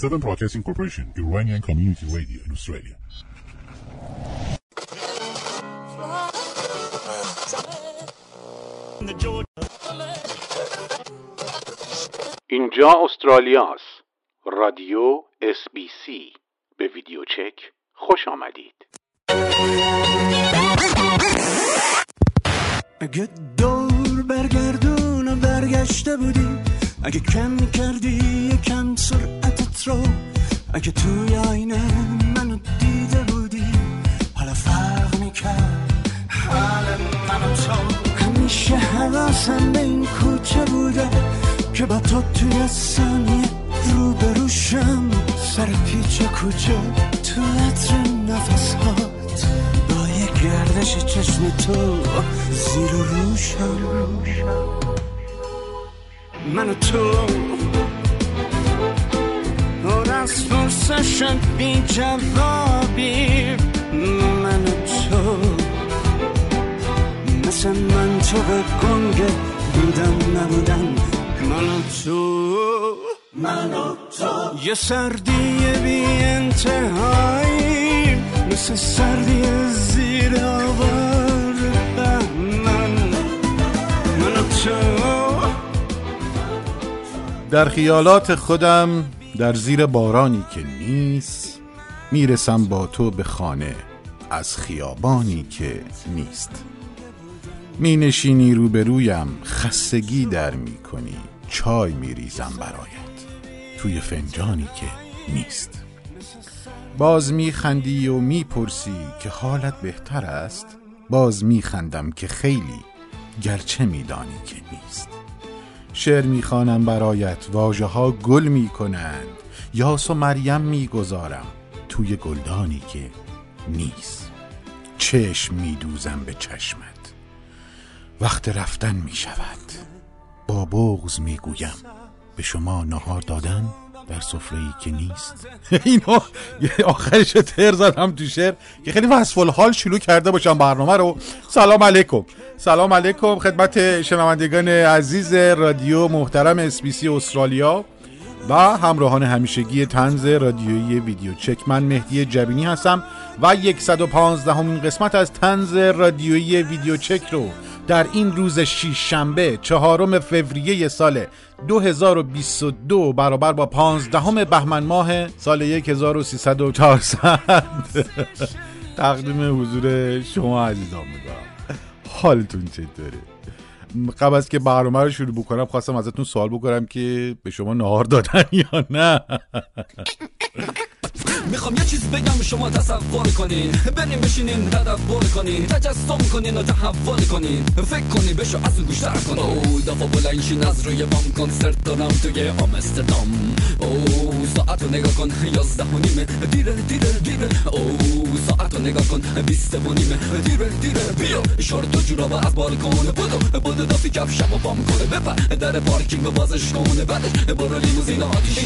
Seven Broadcasting Corporation, Iranian Community Radio in Australia. اینجا استرالیا است. رادیو اس بی سی به ویدیو چک خوش آمدید. اگه دور برگردون برگشته بودی اگه کم کردی یکم رو. اگه توی آینه منو دیده بودی حالا فرق می‌کرد. حال منو تو. همیشه حواسم به این کوچه بوده که با تو توی ثانیه رو بروشم سر پیچ کوچه تو عطر نفس هات با یه گردش چشم تو زیر روشم من تو. از پرسشم بی جوابی. من و تو مثل من تو به گنگ بودم نبودم من و تو من و تو یه سردی بی انتهایی. مثل سردی زیر آوار من من و تو در خیالات خودم در زیر بارانی که نیست می‌رسم با تو به خانه از خیابانی که نیست. می نشینی روبرویم خستگی در می کنی چای می ریزم برایت توی فنجانی که نیست. باز می خندی و می پرسی که حالت بهتر است باز می خندم که خیلی گرچه می دانی که نیست. شعر می‌خوانم برایت واژه ها گل می‌کنند. یاس و مریم می‌گذارم توی گلدانی که نیست. چشم میدوزم به چشمت وقت رفتن می‌شود. با بغز می‌گویم به شما نهار دادن؟ در سفره ای که نیست. اینو یه آخرش تر زدم تو شعر. که خیلی وصف الحال شروع کرده باشم برنامه رو. سلام علیکم. سلام علیکم خدمت شنوندگان عزیز رادیو محترم اسبیسی استرالیا و همراهان همیشگی تنز رادیویی ویدیو چک. من مهدی جبینی هستم و 115 همین قسمت از تنز رادیویی ویدیو چک رو در این روز شیش شنبه چهارم فوریه سال 2022 برابر با 15 بهمن ماه سال 1300 تقدیم حضور شما عزیزان می‌کنم. حالتون چطوره؟ قبل از که برنامه رو شروع بکنم خواستم ازتون سوال بکنم که به شما نهار دادن یا نه. می‌خوام یه چیز بگم شما تصور کنین. بریم بشینین تدبر کنین. تجسم کنین و تحول کنین. فکر کنین بشو از اون گوشتر کنین او دفعه بلنشین از روی بام کنسرت دارم توی آمستردام. او ساعت رو نگاه کن. یازده و نیمه. دیره دیره دیره. او ساعت رو نگاه کن. بیسته و نیمه. دیره دیره. بیا شورت و جورابه از بالکن. بودو. بودو دافی کفشم و بام کنه بپر. در پارکینگ بازش کنه بعدش برو لیموزین آتیش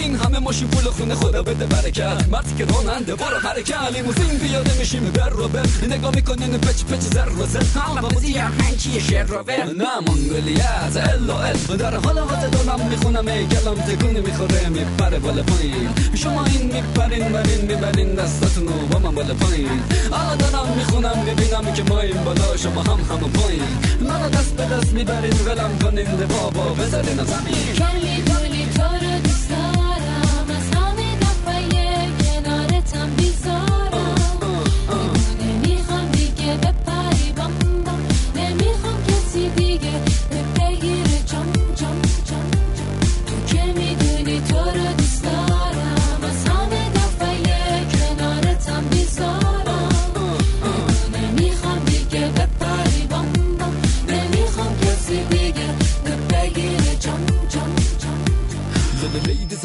این همه ماشین پول خونه خدا بده برکت. مرتی که راننده برو حرکت لیموزین پیاده میشیم بر رو بر نگاه می‌کنین پچ پچ زر و زر هم بازی هنچی شر رو بر نه منگولیت الا ال در حال هات دارم می‌خونم ای کلام تکون می‌خوره میپره بالا پایین شما این میپرین برین می‌برین دستاتون رو با من بالا پایین حالا دارم می‌خونم می‌بینم که ما این بالا شما هم همون پایین منو دست به دست می‌برین ولم کنین بابا بذارین زمین کمی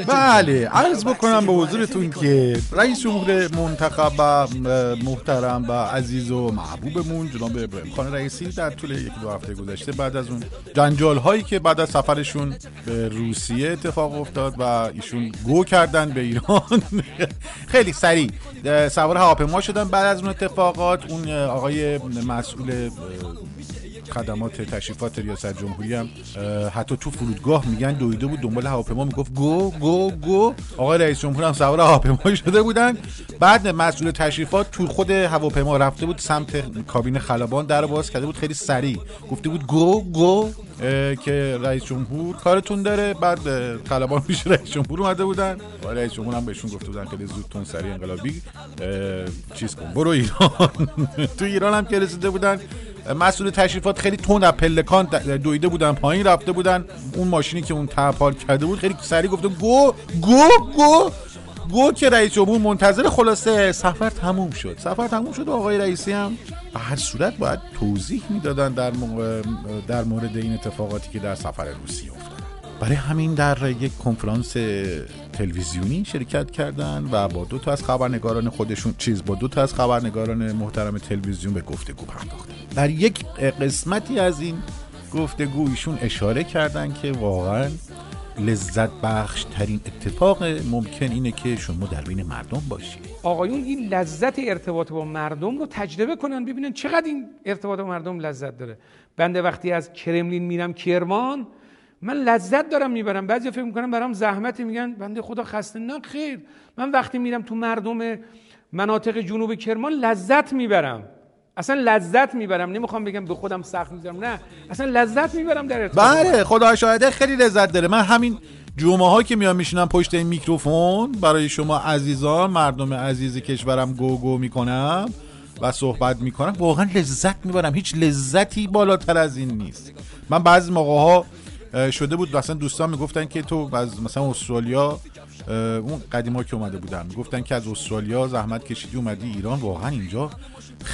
بله عرض بکنم به حضورتون که رئیس جمهور منتخب و محترم و عزیز و محبوبمون جناب ابراهیم خان رئیسی در طول یک دو هفته گذشته بعد از اون جنجال هایی که بعد از سفرشون به روسیه اتفاق افتاد و ایشون گو کردن به ایران. خیلی سریع. سوار هواپیما شدن بعد از اون اتفاقات. اون آقای مسئول خدمات تشریفات ریاست جمهوری هم حتی تو فرودگاه میگن دویده بود دنبال هواپیما می‌گفت گو گو گو. آقای رئیس جمهور هم سوار هواپیما شده بودن. بعد مسئول تشریفات تو خود هواپیما رفته بود سمت کابین خلبان در باز کرده بود خیلی سریع. گفته بود گو گو. که رئیس جمهور کارتون داره. بعد خلبان پیش رئیس جمهور اومده بودن. و رئیس جمهور هم بهشون گفته بودن خیلی زود تون سریع انقلابی چیز کن برو ایران. تو ایران هم که رسیده بودن. مسئول تشریفات خیلی تند از پلکان دویده بودن پایین رفته بودن. اون ماشینی که اون ته کرده بود خیلی سریع گفته گو گو گو گو که رئیس جمهور منتظر خلاصه سفر تموم شد. سفر تموم شد آقای رئیسی هم به هر صورت باید توضیح می‌دادن در, در مورد این اتفاقاتی که در سفر روسیه افتاد. برای همین در یک کنفرانس تلویزیونی شرکت کردن و با دو تا از خبرنگاران خودشون چیز با دو تا از خبرنگاران محترم تلویزیون به گفتگو پرداختن. در یک قسمتی از این گفتگو ایشون اشاره کردن که واقعا لذت بخش ترین اتفاق ممکن اینه که شما در بین مردم باشید. آقایون این لذت ارتباط با مردم رو تجربه کنن ببینن چقدر این ارتباط با مردم لذت داره. بنده وقتی از کرملین میرم کرمان من لذت دارم می‌برم. بعضی فکر می‌کنم برام زحمتی میگن بنده خدا خسته نه خیر. من وقتی میرم تو مردم مناطق جنوب کرمان لذت می‌برم. اصلا لذت می‌برم. نمی‌خوام بگم به خودم سخت می‌ذارم نه. اصلا لذت می‌برم در ارتباط. با بله خدا شاهده خیلی لذت داره. من همین جمعه ها که میام میشینم پشت این میکروفون برای شما عزیزان مردم عزیز کشورم گو گو می‌کنم و صحبت می‌کنم. واقعا لذت می‌برم. هیچ لذتی بالاتر از این نیست. من بعضی موقع ها شده بود مثلا دوستان می‌گفتن که تو از مثلا استرالیا اون قدیما که اومده بودن می‌گفتن که از استرالیا زحمت کشیدی اومدی ایران. واقعا اینجا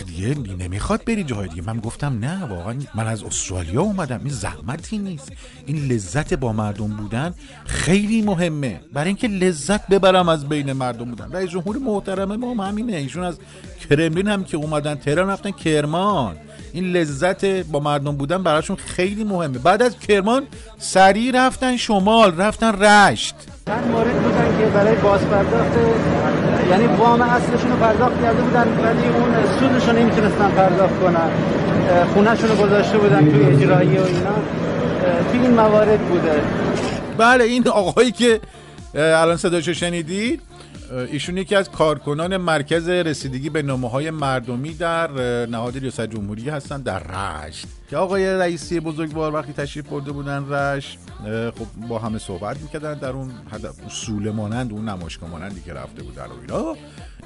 دیگه نمی‌خواد بری جاهای دیگه. من گفتم نه واقعا. من از استرالیا اومدم. این زحمتی نیست. این لذت با مردم بودن خیلی مهمه. برای اینکه لذت ببرم از بین مردم بودن. رئیس جمهور محترم ما هم همینه. ایشون از کرملین هم که اومدن تهران رفتن کرمان. این لذت با مردم بودن براشون خیلی مهمه. بعد از کرمان سریع رفتن شمال رفتن رشت. چند مورد بودن که برای بازپرداخت یعنی وام اصلشون رو پرداخت کرده بودن ولی اون سودش رو نمی‌تونستن پرداخت کنن. خونهشون رو گذاشته بودن توی اجرایی و اینا. توی این موارد بوده. بله این آقایی که الان صداشو شنیدید ایشون یکی از کارکنان مرکز رسیدگی به نامه های مردمی در نهاد ریاست جمهوری هستن در رشت. که آقای رئیسی بزرگوار وقتی تشریف برده بودن رشت خب با همه صحبت می‌کردن در اون هدف اصول مانند اون نمایشگاه مانندی که رفته بودن و اینا.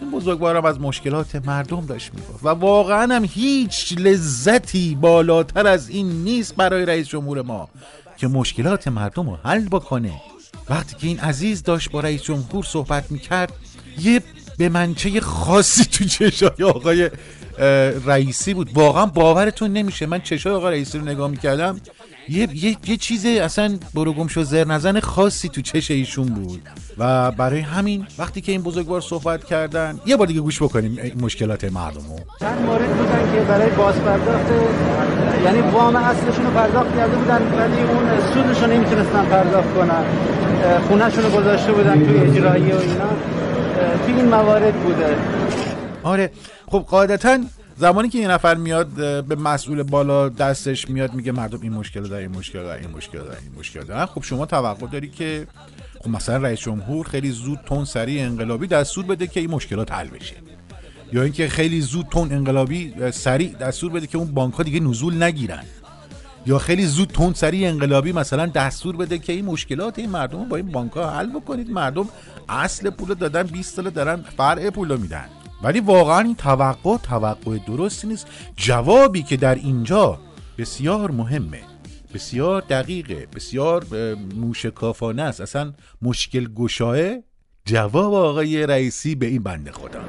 این بزرگوارم از مشکلات مردم داشت می‌گفت. و واقعا هم هیچ لذتی بالاتر از این نیست برای رئیس جمهور ما که مشکلات مردم رو حل بکنه. وقتی که این عزیز داشت با رئیس جمهور صحبت می‌کرد یه به منچه خاصی تو چشای آقای رئیسی بود. واقعا باورتون نمیشه. من چشای آقای رئیسی رو نگاه می‌کردم. یه, یه, یه چیز اصلا برو شو زر نزن خاصی تو چش ایشون بود. و برای همین وقتی که این بزرگوار صحبت کردن یه بار دیگه گوش بکنیم مشکلات مردم رو چند مورد بودن که برای بازپرداخت یعنی وام اصلشون رو پرداخت کرده بودن ولی اون سودش رو نمی‌تونستن پرداخت کنن. خونهشون رو گذاشته بودن توی اجرایی و اینا. توی این موارد بوده. آره. خب قاعدتا زمانی که یه نفر میاد به مسئول بالا دستش میاد میگه مردم این مشکل داره این مشکل داره این مشکل داره این مشکل داره خب شما توقع داری که خب مثلا رئیس جمهور خیلی زود تون سریع انقلابی دستور بده که این مشکلات حل بشه. یا اینکه خیلی زود تون انقلابی سریع دستور بده که اون بانک ها دیگه نزول نگیرن. یا خیلی زود تون سریع انقلابی مثلا دستور بده که این مشکلات این مردم با این بانک ها حل بکنید. مردم اصل پول دادن 20 سال دارن فرع پول میدن. ولی واقعا این توقع توقع درستی نیست. جوابی که در اینجا بسیار مهمه بسیار دقیقه بسیار موشکافانه است. اصلا مشکل گشایه جواب آقای رئیسی به این بنده خدا.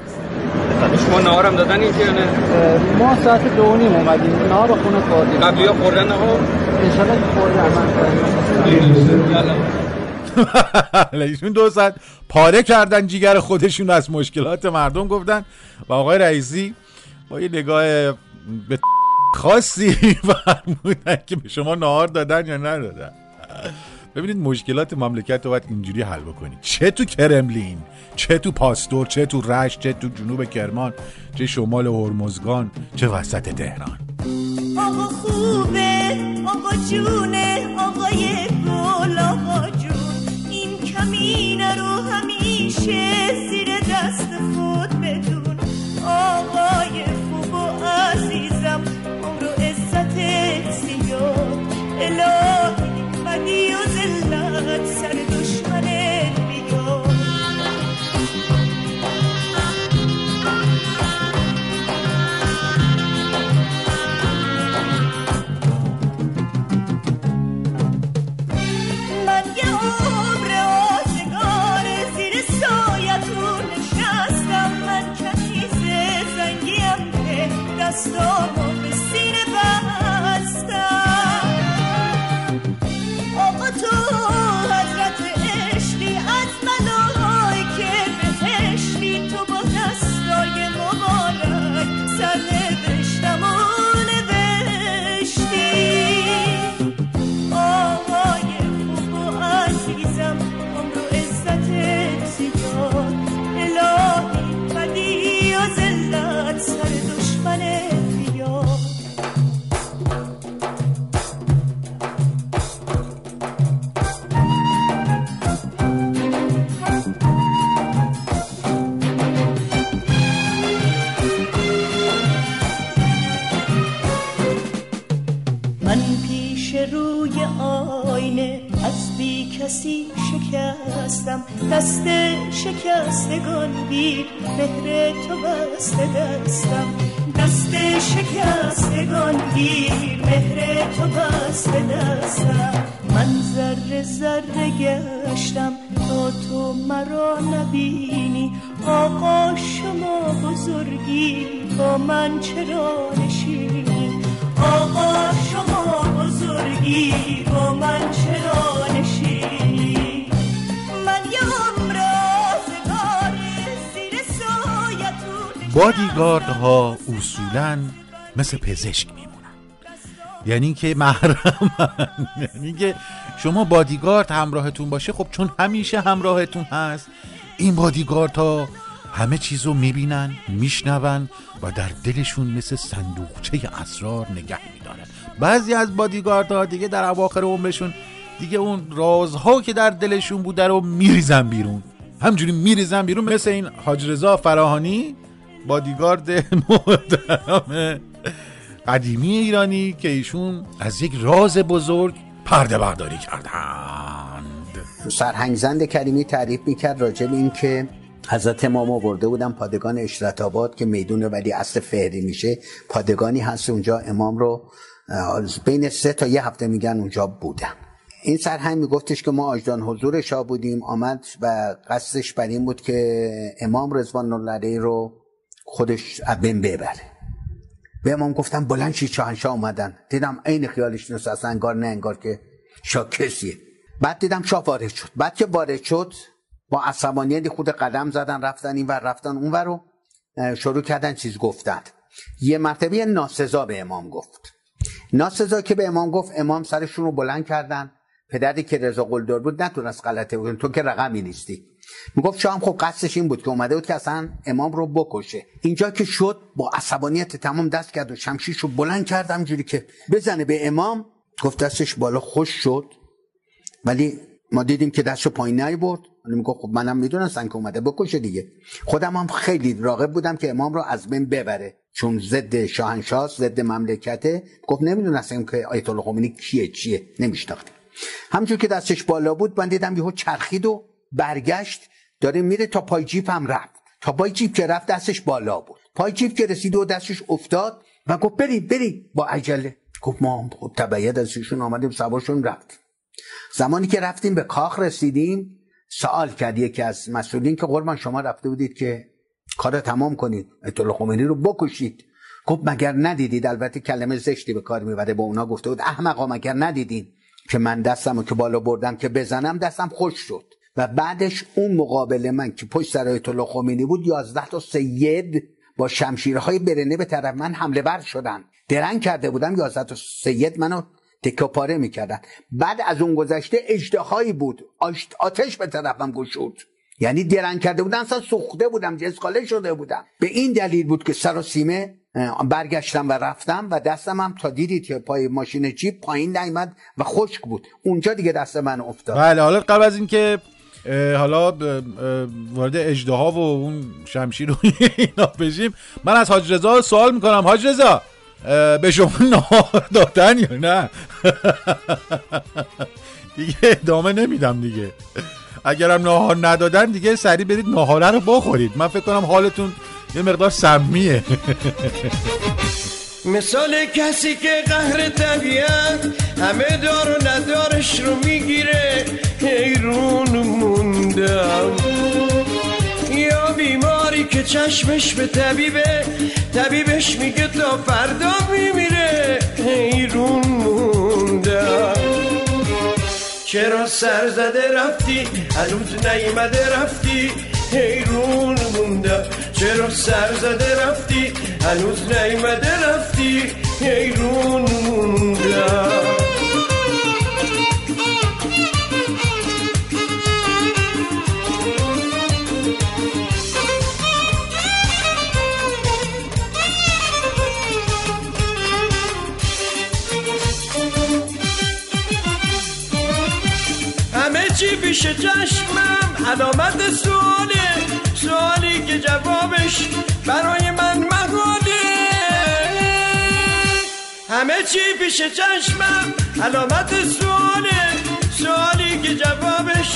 شما نهارم دادن این که نه. ما ساعت دو و نیم اومدیم. نهار خونه خوردیم. قبلی ها خوردن آقا انشالله که خورده عمل ایشون دو ساعت پاره کردن جیگر خودشون از مشکلات مردم گفتن. و آقای رئیسی با یه نگاه به خاصی فرمودن که به شما نهار دادن یا ندادن. ببینید مشکلات مملکت رو باید اینجوری حل بکنید. چه تو کرملین چه تو پاستور چه تو رش چه تو جنوب کرمان چه شمال هرمزگان چه وسط تهران. آقا خوبه آقا جونه آقای گل آقا جون. این کمینه رو همیشه زیر دست خود بدون. آقای خوب و عزیزم عمر و عزت زیاد الهی بدی چقدر سر دشمنه میگم. من یه عمر آزگار زیر سایتون نشستم. من کمیز زنگیم به دستان کسی شکستم دست شکستگان گیر مهر تو بسته دستم. دست شکستگان گیر مهر تو بسته دستم. من ذره ذره گشتم تا تو مرا نبینی. آقا شما بزرگی با من چرا نشینی؟ آقا شما بزرگی با من چرا نشینی بادیگارد ها اصولا مثل پزشک میمونن. یعنی که محرم. یعنی که شما بادیگارد همراهتون باشه خب چون همیشه همراهتون هست این بادیگارد ها همه چیز رو می‌بینن میشنون و در دلشون مثل صندوقچه اسرار نگه میدارن. بعضی از بادیگارد ها دیگه در اواخر عمرشون دیگه اون رازها که در دلشون بوده رو میریزن بیرون. همجوری میریزن بیرون مثل این حاج رضا فراهانی بادیگارد محترم قدیمی ایرانی که ایشون از یک راز بزرگ پرده برداری کردند. سرهنگ زند کریمی تعریف می‌کرد راجع به این که حضرت امام آورده بودن پادگان اشرت آباد که میدون ولی اصل فهری میشه. پادگانی هست اونجا امام رو بین سه تا یه هفته میگن اونجا بودن. این سرهنگ میگفتش که ما آجدان حضور شاه بودیم. آمد و قصدش بر این بود که امام رضوان الله رو خودش از بین ببره. به امام گفتم بلند شید شاهنشاه اومدن. دیدم عین خیالش اصلا انگار نه انگار که شاه کسیه. بعد دیدم شاه وارد شد. بعد که وارد شد با عصبانیت خود قدم زدن رفتن این ور رفتن اون ور رو شروع کردن چیز گفتن. یه مرتبه ناسزا به امام گفت. ناسزا که به امام گفت امام سرشون رو بلند کردن. پدری که رضا قلدر بود نتونست غلطه بود تو که رقمی نیستی. می‌گفت شاه هم خب قصدش این بود که اومده بود که اصلا امام رو بکشه. اینجا که شد با عصبانیت تمام دست کرد و شمشیش رو بلند کردم جوری که بزنه به امام. گفت دستش بالا خوش شد. ولی ما دیدیم که دستشو پایین نیورد. ولی می‌گفت خب منم می‌دونستم که اومده بکشه دیگه. خودم هم خیلی راغب بودم که امام رو از بین ببره. چون ضد شاهنشاه ضد مملکته. گفت نمی‌دونستم که آیت الله خمینی کیه چیه. نمیشناختیم همجور که دستش بالا بود من دیدم یهو چرخید و برگشت داره میره تا پای جیپ هم رفت. تا پای جیپ که رفت دستش بالا بود. پای جیپ که رسید و دستش افتاد و گفت بری بری. با عجله. گفت ما خب تبعیت از ایشون آمدیم سوارشون رفتیم زمانی که رفتیم به کاخ رسیدیم سوال کرد یکی از مسئولین که قربان شما رفته بودید که کار تمام کنید الله خمینی رو بکشید. گفت مگر ندیدید؟ البته کلمه زشتی به کار می‌بره با اونا گفته بود احمقا مگر ندیدین که من دستم رو که بالا بردم که بزنم دستم خوش شد. و بعدش اون مقابل من که پشت سر آیت الله خمینی بود یازده تا سید با شمشیرهای برنه به طرف من حمله ور شدن. درنگ کرده بودم یازده تا سید منو تکه پاره می‌کردن. بعد از اون گذشته اجدهایی بود. آتش به طرفم گشود. یعنی درنگ کرده بودن اصلا سوخته بودم جسقاله شده بودم. به این دلیل بود که سر و سیمه برگشتم و رفتم و دستم هم تا دیدید که پای ماشین جیپ پایین نیامد و خشک بود. اونجا دیگه دست من افتاد. بله حالا قبل از اینکه حالا وارد اجدها و اون شمشیر و اینا بشیم. من از حاج رضا سوال می‌کنم. حاج رضا به شما نهار دادن یا نه؟ دیگه ادامه نمیدم دیگه. اگرم نهار ندادن دیگه سریع برید نهاره رو بخورید. من فکر کنم حالتون یه مقدار سمیه. مثال کسی که قهر طبیعت همه دار و ندارش رو می‌گیره حیرون موندم. یا بیماری که چشمش به طبیبه طبیبش میگه تا فردا میمیره حیرون موندم. چرا سر زده رفتی؟ هنوز نیومده رفتی؟ حیرون موندم. چرا سر زده رفتی؟ هنوز نیومده رفتی؟ حیرون موندم همه چی پیش چشمم علامت سواله. سوالی که جوابش برای من محاله همه چی پیش چشمم علامت سواله. سوالی که جوابش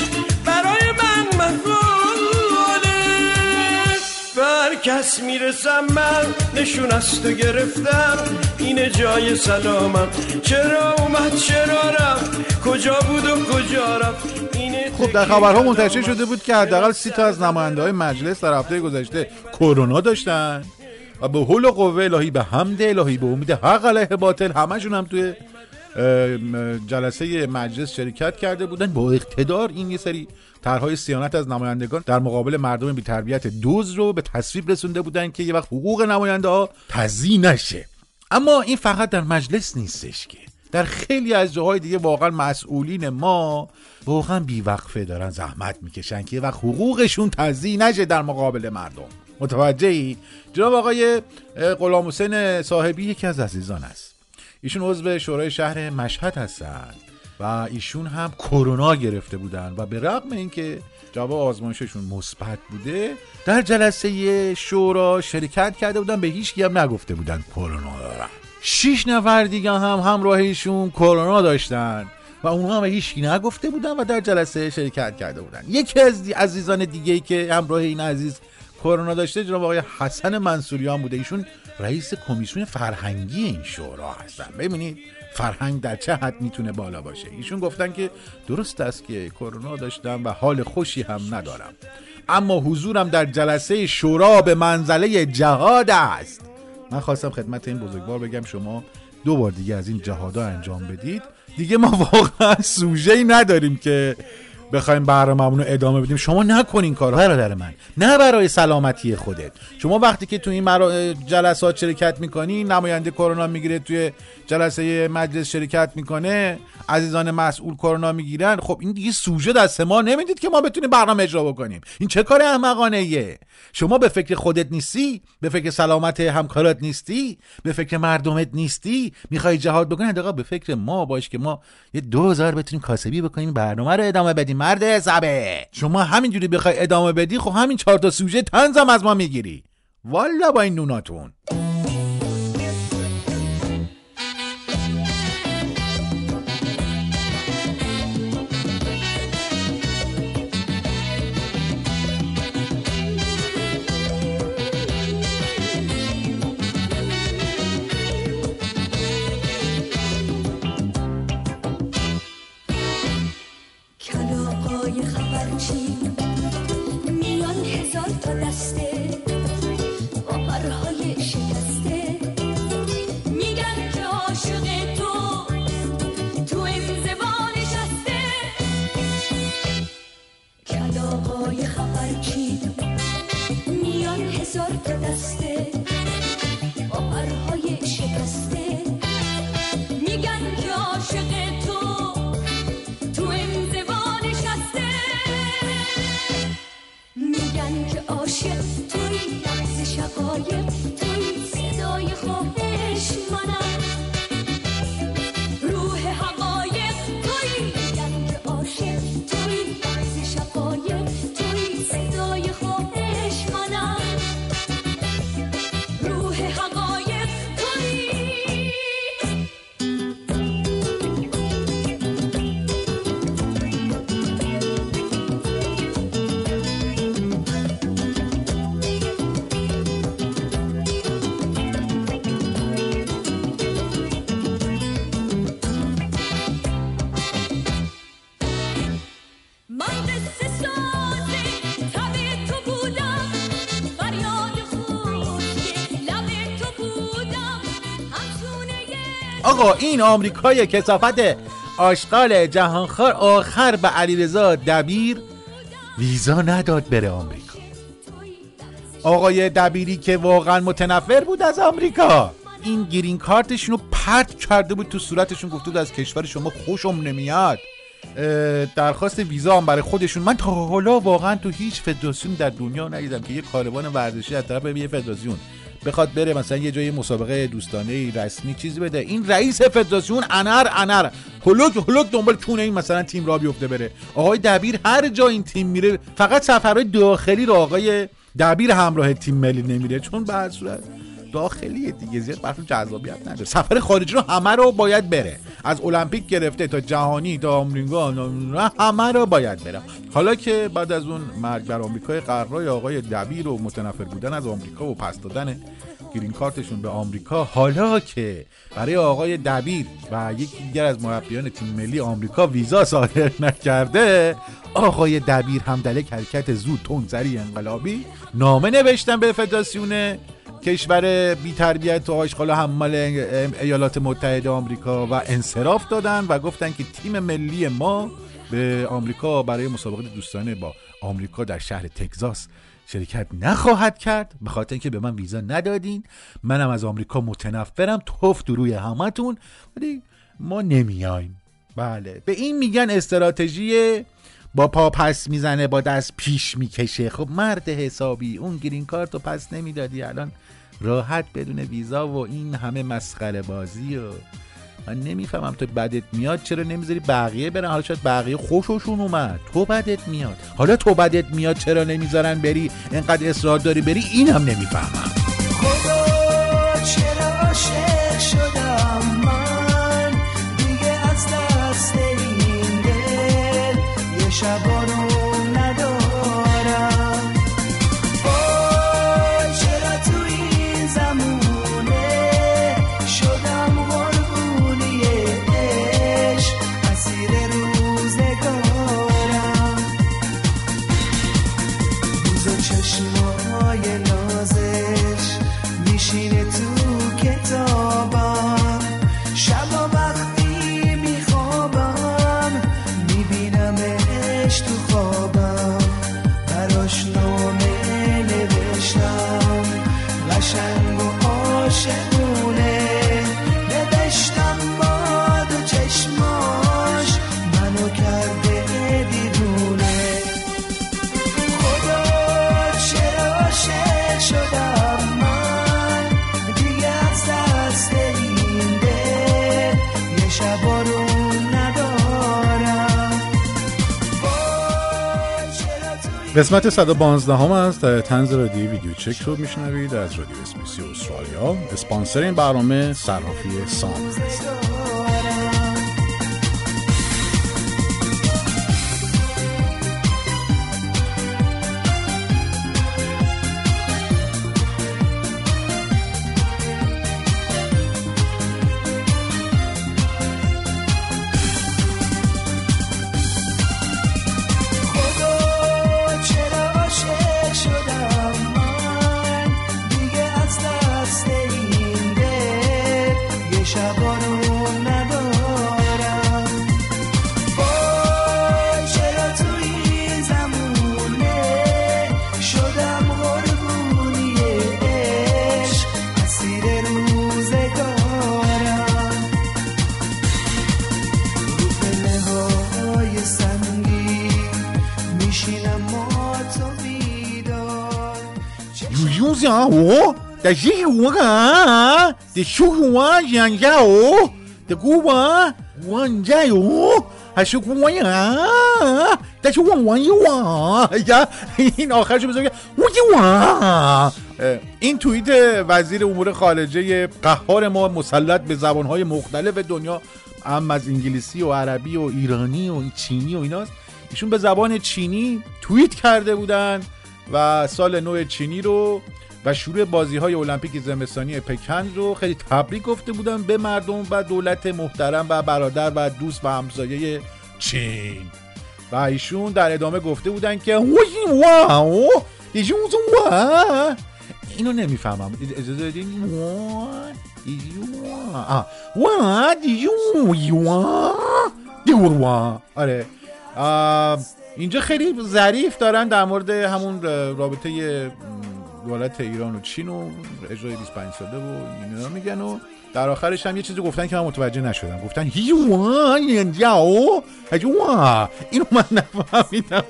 پس می‌رسم من نشون از تو گرفتم اینه جای سلامم چرا اومد چرا رفت؟ کجا بود و کجا رفت؟ خب در خبرها منتشر شده بود که حداقل سی تا از نماینده های مجلس در هفته گذشته کرونا داشتن و به حول و قوه الهی به حمد الهی به امید حق علیه باطل همشون هم توی جلسه مجلس شرکت کرده بودن. با اقتدار این یه سری طرحهای سیانت از نمایندگان در مقابل مردم بی‌تربیت دوز رو به تصویب رسونده بودن که یه وقت حقوق نماینده ها تضییع نشه. اما این فقط در مجلس نیستش که. در خیلی از جاهای دیگه واقعا مسئولین ما واقعا بیوقفه دارن زحمت می‌کشن که یه وقت حقوقشون تضییع نشه در مقابل مردم. متوجهی؟ جناب آقای غلام صاحبی یکی از عزیزان است. ایشون عضو شورای شهر مشهد هستند و ایشون هم کرونا گرفته بودن و به رغم اینکه جواب آزمایششون مثبت بوده در جلسه شورا شرکت کرده بودن به هیچ هم نگفته بودن کرونا دارن. شیش نفر دیگه هم همراه ایشون کرونا داشتن و اونها هم هیچ نگفته بودن و در جلسه شرکت کرده بودن. یکی از عزیزان دیگه ای که همراه این عزیز کرونا داشته جناب آقای حسن منصوریان بوده. ایشون رئیس کمیسیون فرهنگی این شورا هستن. ببینید فرهنگ در چه حد می‌تونه بالا باشه؟ ایشون گفتن که درست است که کرونا داشتم و حال خوشی هم ندارم. اما حضورم در جلسه شورا به منزله جهاد است. من خواستم خدمت این بزرگوار بگم شما دو بار دیگه از این جهادا انجام بدید. دیگه ما واقعا سوژه نداریم که بخوایم برنامه‌مون رو ادامه بدیم. شما نکنین کار برادر من. نه برای سلامتی خودت. شما وقتی که تو این مرا- جلسات شرکت می‌کنی نماینده کرونا می‌گیره توی جلسه مجلس شرکت می‌کنه عزیزان مسئول کرونا می‌گیرن. خب این دیگه سوژه دست ما نمی‌دید که ما بتونیم برنامه اجرا بکنیم. این چه کار احمقانه ایه شما به فکر خودت نیستی؟ به فکر سلامت همکارات نیستی؟ به فکر مردمت نیستی؟ می‌خوای جهاد بکنی؟ حداقل به فکر ما باش که ما یه دو هزار بتونیم کاسبی بکنیم برنامه رو ادامه بدیم. مرد زبه شما همینجوری بخوای ادامه بدی خب همین چهار تا سوژه تنزم از ما می‌گیری. والا با این نوناتون. آقا این آمریکای کسافت آشغال جهانخوار آخر به علیرضا دبیر ویزا نداد بره آمریکا. آقای دبیری که واقعا متنفر بود از آمریکا. این گرین کارتشون رو پرت کرده بود تو صورتشون گفته بود از کشور شما خوشم نمیاد. درخواست ویزا هم برای خودشون. من تا حالا واقعا تو هیچ فدراسیون در دنیا ندیدم که یه کاروان ورزشی از طرف یه فدراسیون. بخواد بره مثلا یه جای مسابقه دوستانه رسمی چیزی بده. این رئیس فدراسیون انر انر هلوک هلوک دنبال کونه این مثلا تیم را بیفته بره. آقای دبیر هر جا این تیم میره فقط سفرهای داخلی رو آقای دبیر همراه تیم ملی نمیره. چون به صورت داخلی دیگه زیاد براتون جذابیت نداره. سفر خارجی رو همه رو باید بره. از المپیک گرفته تا جهانی تا آمریکا همه رو باید بره. حالا که بعد از اون مرگ بر آمریکای قرای آقای دبیر و متنفر بودن از آمریکا و پس دادن گرین کارتشون به آمریکا حالا که برای آقای دبیر و یکی دیگر از مربیان تیم ملی آمریکا ویزا صادر نکرده آقای دبیر هم حرکت زود تندزری انقلابی نامه نوشتن به فدراسیون کشور بی تربیت و آشغال و حمال ایالات متحده آمریکا و انصراف دادن و گفتن که تیم ملی ما به آمریکا برای مسابقه دوستانه با آمریکا در شهر تگزاس شرکت نخواهد کرد. به خاطر اینکه به من ویزا ندادین. منم از آمریکا متنفرم. توف روی همتون. ولی ما نمیایم. بله. به این میگن استراتژی با پا پس می‌زنه با دست پیش می‌کشه. خب مرد حسابی اون گرین کارت رو پس نمی‌دادی. الان راحت بدون ویزا و این همه مسخره بازی و من نمی‌فهمم تو بدت میاد چرا نمی‌ذاری بقیه برن؟ حالا شاید بقیه خوششون اومد. تو بدت میاد. حالا تو بدت میاد چرا نمی‌ذارن بری؟ انقدر اصرار داری بری؟ اینم نمی‌فهمم. خدا چرا عاشق شدم؟ من قسمت 115 هم از تنز رادیو ویدیو چک رو میشنوید از رادیو اسپیسی استرالیا. اسپانسر این برنامه صرافی سام هست. 哦？在西湖啊，在西湖啊，想家哦，在古巴，玩家哟，还是古玩呀？但是玩玩一玩，哎呀，این آخرش بذار و یه وا این توییت وزیر امور خارجه قهار ما مسلط به زبانهای مختلف دنیا هم از انگلیسی و عربی و ایرانی و چینی و ایناست ایشون به زبان چینی توییت کرده بودن و سال نو چینی رو و شروع بازی های المپیک زمستانی پکن رو خیلی تبریک گفته بودن به مردم و دولت محترم و برادر و دوست و همسایه چین. و ایشون در ادامه گفته بودن که اینو نمی‌فهمم. اجازه بدین؟ وا ایشون وا وا ایشون وا دیور وا آره. اینجا خیلی ظریف دارن در مورد همون رابطه دولت ایران و چین و اجرای 25 ساله و اینا میگن و در آخرش هم یه چیزی گفتن که من متوجه نشدم. گفتن هیوان اینو من نفهمیدم.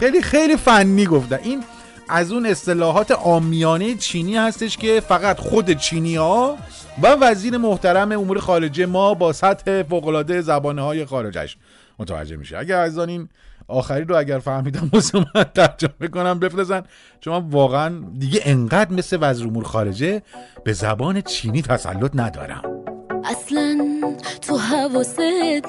خیلی خیلی فنی گفتن. این از اون اصطلاحات آمیانه چینی هستش که فقط خود چینی ها و وزیر محترم امور خارجه ما با سطح فوقالعاده زبانه های خارجش متوجه میشه. اگر از این آخری رو اگر فهمیدم واسه من ترجمه کنم بفرستن. چون واقعا دیگه انقدر مثل وزیر امور خارجه به زبان چینی تسلط ندارم. اصلا تو حواست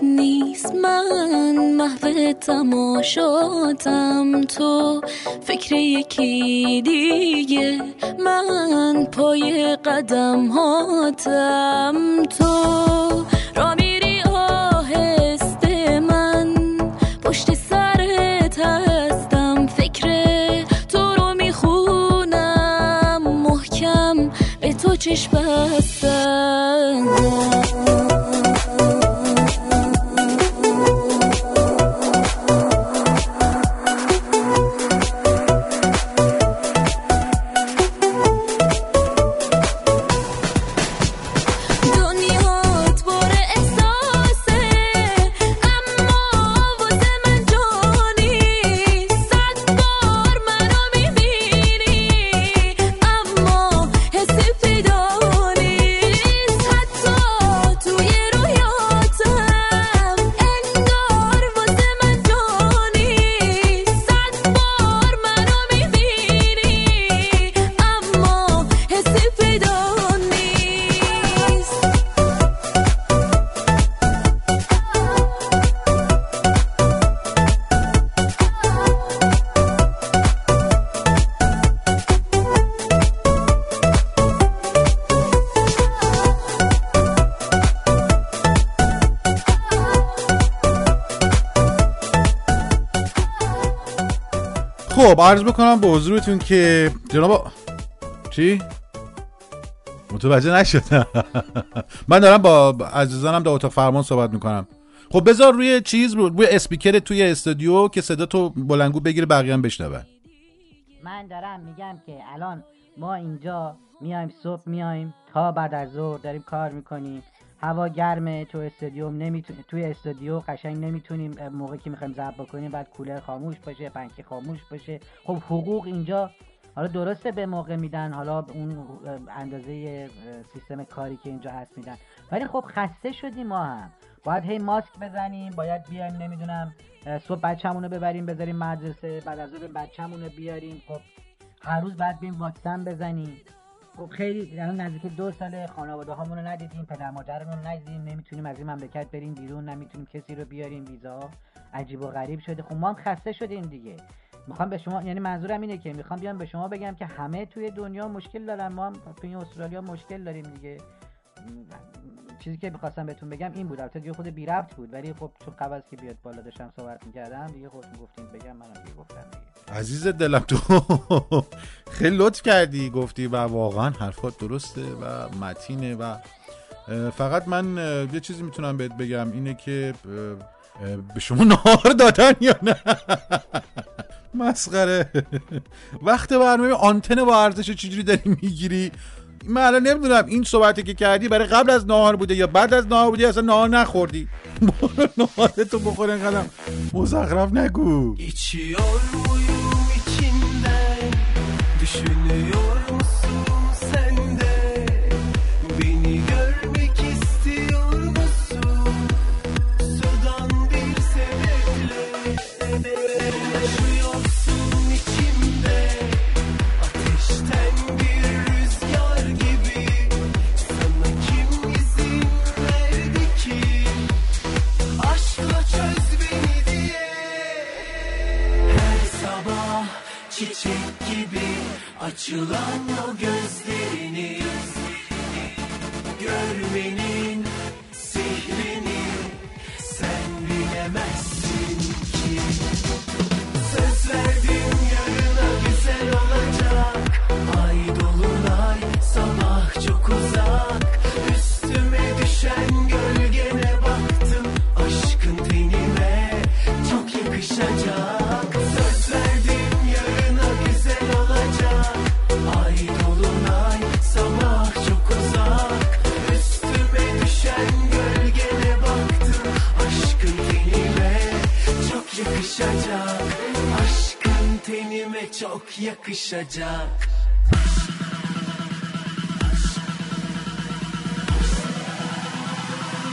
نیست. من محو تماشاتم. تو فکر یکی دیگه. من پای قدم هاتم تو را به تو عرض بکنم به حضورتون که جناب چی؟ متوجه نشدم. من دارم با عزیزانم در اتاق فرمان صحبت می‌کنم. خب بذار روی چیز رو روی اسپیکر توی استودیو که صدا تو بلنگو بگیره بقیه هم بشنون. من دارم میگم که الان ما اینجا میایم صبح میایم تا بعد از ظهر داریم کار می‌کنیم. هوا گرمه تو استادیوم نمی‌تونیم توی استودیو قشنگ نمی‌تونیم موقعی که می‌خوایم ضبط بکنیم بعد کولر خاموش باشه پنکه خاموش باشه. خب حقوق اینجا حالا درسته به موقع میدن حالا اون اندازه سیستم کاری که اینجا هست میدن. ولی خب خسته شدیم ما هم. باید هی ماسک بزنیم باید بیایم نمی‌دونم صبح بچه‌مون رو ببریم بذاریم مدرسه بعد از ظهر بچه‌مون رو بیاریم. خب هر روز بعد بریم واکسن بزنیم. خب خیلی الان نزدیک دو سال خانواده هامون رو ندیدیم پدر مادرمون رو ندیدیم نمی‌تونیم از این مملکت بریم بیرون نمی‌تونیم کسی رو بیاریم ویزا. عجیب و غریب شده. خب ما هم خسته شدیم دیگه. می‌خوام به شما یعنی منظورم اینه که می‌خوام بیام به شما بگم که همه توی دنیا مشکل دارن. ما هم توی استرالیا مشکل داریم دیگه. چیزی که می‌خواستم بهتون بگم این بود. البته خود بی ربط بود ولی خب چون قبل که بیاد بالا داشتم صحبت می‌کردم دیگه خودتون گفتین بگم منم دیگه گفتم دیگه. عزیز دلم تو خیلی لطف کردی گفتی و واقعا حرفات درسته و متینه و فقط من یه چیزی می‌تونم بهت بگم اینه که به شما نهار دادن یا نه؟ مسخره. وقت برنامه آنتن با ارزش چجوری داری می‌گیری؟ من الان نمی‌دونم این صحبتی که کردی برای قبل از نهار بوده یا بعد از نهار بوده esan نهار نخوردی؟ برو نهارتو بخور اینقدر مزخرف نگو. İçiyor muyum içinden Düşünüyor çiçek gibi açılan o gözlerini görmenin sihrini sen bilemezsin ki. Söz verdim çok yakışacak.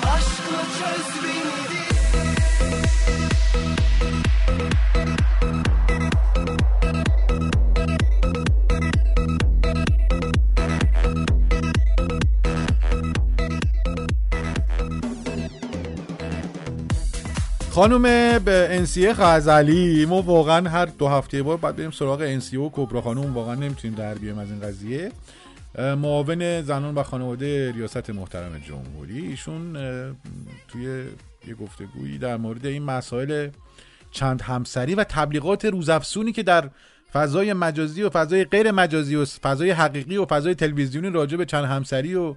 Aşkla çöz beni خانم به انسیه غزلی ما واقعا هر دو هفته بار باید بریم سراغ انسیه و کبرا خانم واقعا نمی‌تونیم در بیایم از این قضیه. معاون زنان و خانواده ریاست محترم جمهوری ایشون توی یه گفتگویی در مورد این مسائل چند همسری و تبلیغات روزافزونی که در فضای مجازی و فضای غیر مجازی و فضای حقیقی و فضای تلویزیونی راجع به چند همسری و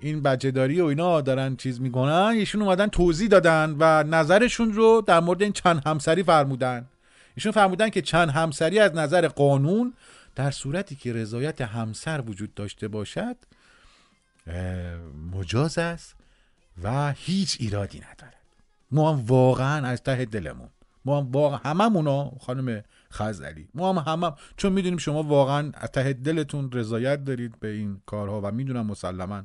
این بچه‌داری و اینا دارن چیز می‌کنن ایشون اومدن توضیح دادن و نظرشون رو در مورد این چند همسری فرمودن. ایشون فرمودن که چند همسری از نظر قانون در صورتی که رضایت همسر وجود داشته باشد مجاز است و هیچ ایرادی ندارد. ما هم واقعا از ته دلمون ما هم واقعا هممونا خانم خزعلی ما هم همم چون می‌دونیم شما واقعا از ته دلتون رضایت دارید به این کارها و می‌دونم مسلما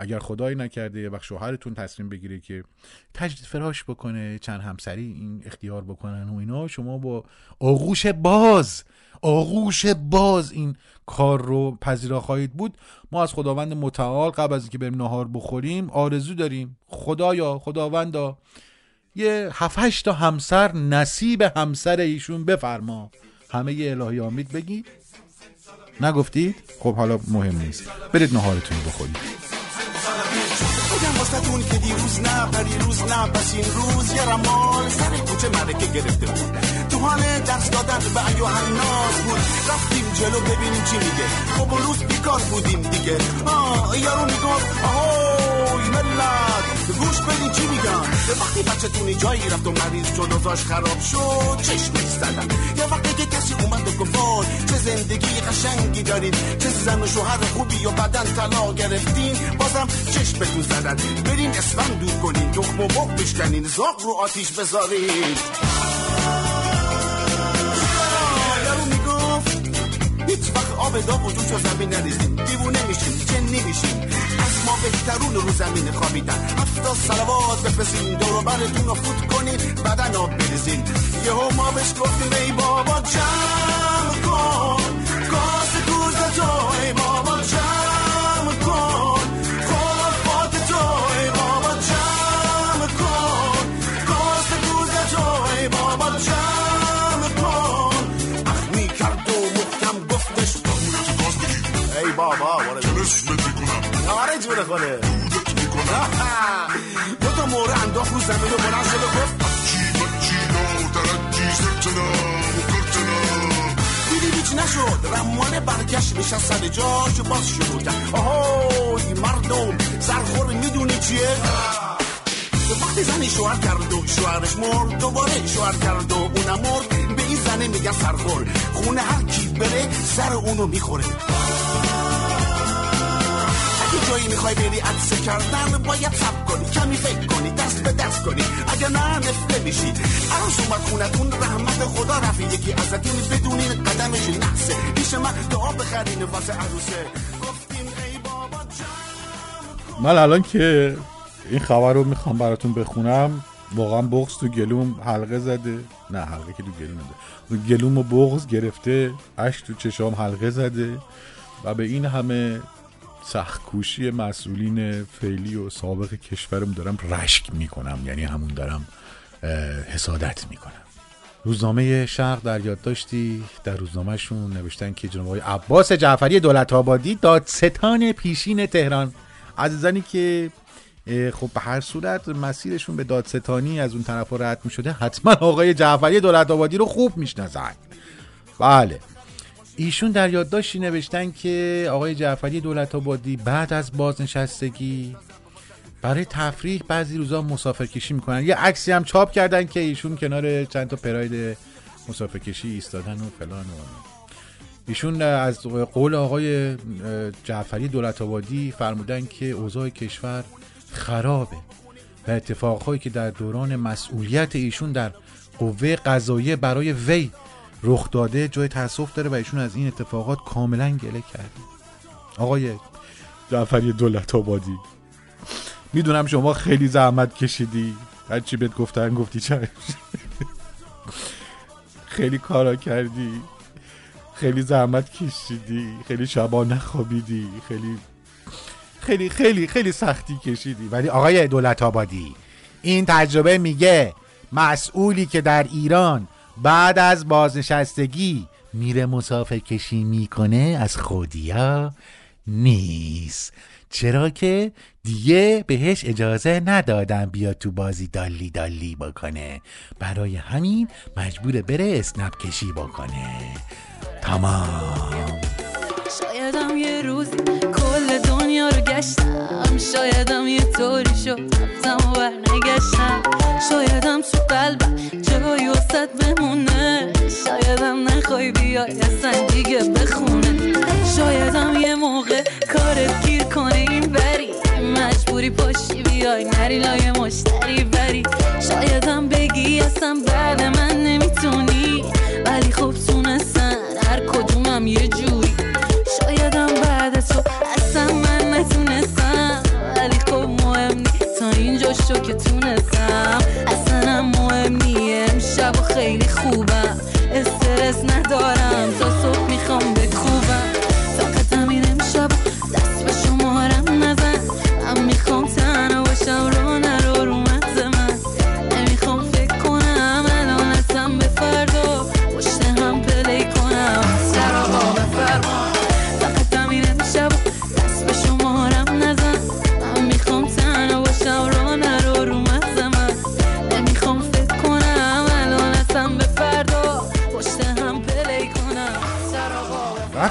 اگر خدایی نکرده یه وقت شوهرتون تصمیم بگیره که تجدید فراش بکنه چند همسری این اختیار بکنن و اینا شما با آغوش باز آغوش باز این کار رو پذیرا خواهید بود. ما از خداوند متعال قبل از اینکه بریم نهار بخوریم آرزو داریم. خدایا خداوندا یه هفت تا همسر نصیب همسر ایشون بفرما. همه ی الهی آمید بگید نگفتید؟ خب حالا مهم نیست. برید نهارتون بخورید. واسه که دیروز نه پریروز نه پس این روز یه رمال سر کوچه ملکه گرفته بود تو حال درس دادن به ایو هناز بود رفتیم جلو ببینیم چی میگه خب روز بیکار بودیم دیگه آه یارو می‌گفت آهوی ملت گوش بدین چی میگم یه وقتی بچه‌تونی جایی رفت و مریض شد اوضاعش خراب شد چشمش زدن یه وقتی که کسی اومد و گفت چه زندگی قشنگی دارین. چه زن و شوهر خوبی و بدن طلا گرفتین. بازم چشمتون زدن. برین اسفند دور کنین. تخم و بخ بشکنین. زاغ رو آتیش بذارین. هیچ وقت آب داغ و جوش و زمین نریزیم دیوونه میشیم جنی میشیم. از ما بهترون رو زمین خوابیدن. هفتا سلوات بفرستین دور برتون رو فوت کنین بدن آب بریزین یهو ما بهش گفتیم ای بابا جمع کن. گاز کوزه تو ای بابا. بابا آره جونه کنه دو تا موره انداخت رو زمین و بلند شد و گفت دیدی هیچ نشد. رمان برگشت نشست سر جاش باز شروع کرد آهای مردم سرخور می‌دونی چیه؟ وقتی زنی شوهر کرد و شوهرش مرد دوباره شوهر کرد و اونم مرد به این زنه میگن سرخور. خونه هر کی بره سر اونو می‌خوره. جایی می‌خوای بری عکس کردن باید سب کنی. کمی فکر کنی دست به دست کنی. اگه نه نفته میشی عروس اومد خونتون رحمت خدا رفی. یکی ازتون بدونین قدمش نحسه پیش من دعا بخرین واسه عروسه. گفتیم ای بابا من الان که این خبر رو می‌خوام براتون بخونم واقعا بغز تو گلوم حلقه زده. نه حلقه که تو گلوم نده. گلوم و بغز گرفته اش تو چشام حلقه زده. و به این همه سختکوشی مسئولین فعلی و سابق کشورم دارم رشک می‌کنم. یعنی همون دارم حسادت می‌کنم. روزنامه شرق در یادداشتی در روزنامهشون نوشتن که جناب عباس جعفری دولت آبادی دادستان پیشین تهران. عزیزانی که خب به هر صورت مسیرشون به دادستانی از اون طرف رد می شده حتما آقای جعفری دولت آبادی رو خوب می‌شناسن. بله. ایشون در یادداشتی نوشتن که آقای جعفری دولت آبادی بعد از بازنشستگی برای تفریح بعضی روزا مسافر کشی می‌کنن. یه عکسی هم چاپ کردن که ایشون کنار چند تا پراید مسافر کشی ایستادن و فلان و ایشون از قول آقای جعفری دولت آبادی فرمودن که اوضاع کشور خرابه و اتفاقهایی که در دوران مسئولیت ایشون در قوه قضاییه برای وی رخ داده جای تاسف داره و ایشون از این اتفاقات کاملا گله کرده آقای جعفری دولت آبادی می‌دونم شما خیلی زحمت کشیدی. هرچی بهت گفتن گفتی چشم. خیلی کارا کردی. خیلی زحمت کشیدی. خیلی شبا نخوابیدی. خیلی خیلی خیلی خیلی سختی کشیدی. ولی آقای دولت آبادی این تجربه میگه مسئولی که در ایران بعد از بازنشستگی میره مسافر کشی می‌کنه از خودیا نیست. چرا که دیگه بهش اجازه ندادن بیاد تو بازی دالی دالی بکنه. برای همین مجبور بره اسنپ کشی بکنه. تمام. شایدم یه روزی کل دنیا رو گشتم. شایدم یه طوری شد. رفتم و برنگشتم. شایدم تو قلبم جایی وسط بمونه. شایدم نخوای بیای اصلا دیگه بخونه. شایدم یه موقع کارت گیر کنه این بری. مجبوری پاشی بیای نری لای مشتری بری. شایدم بگی اصلا بعد من 啊。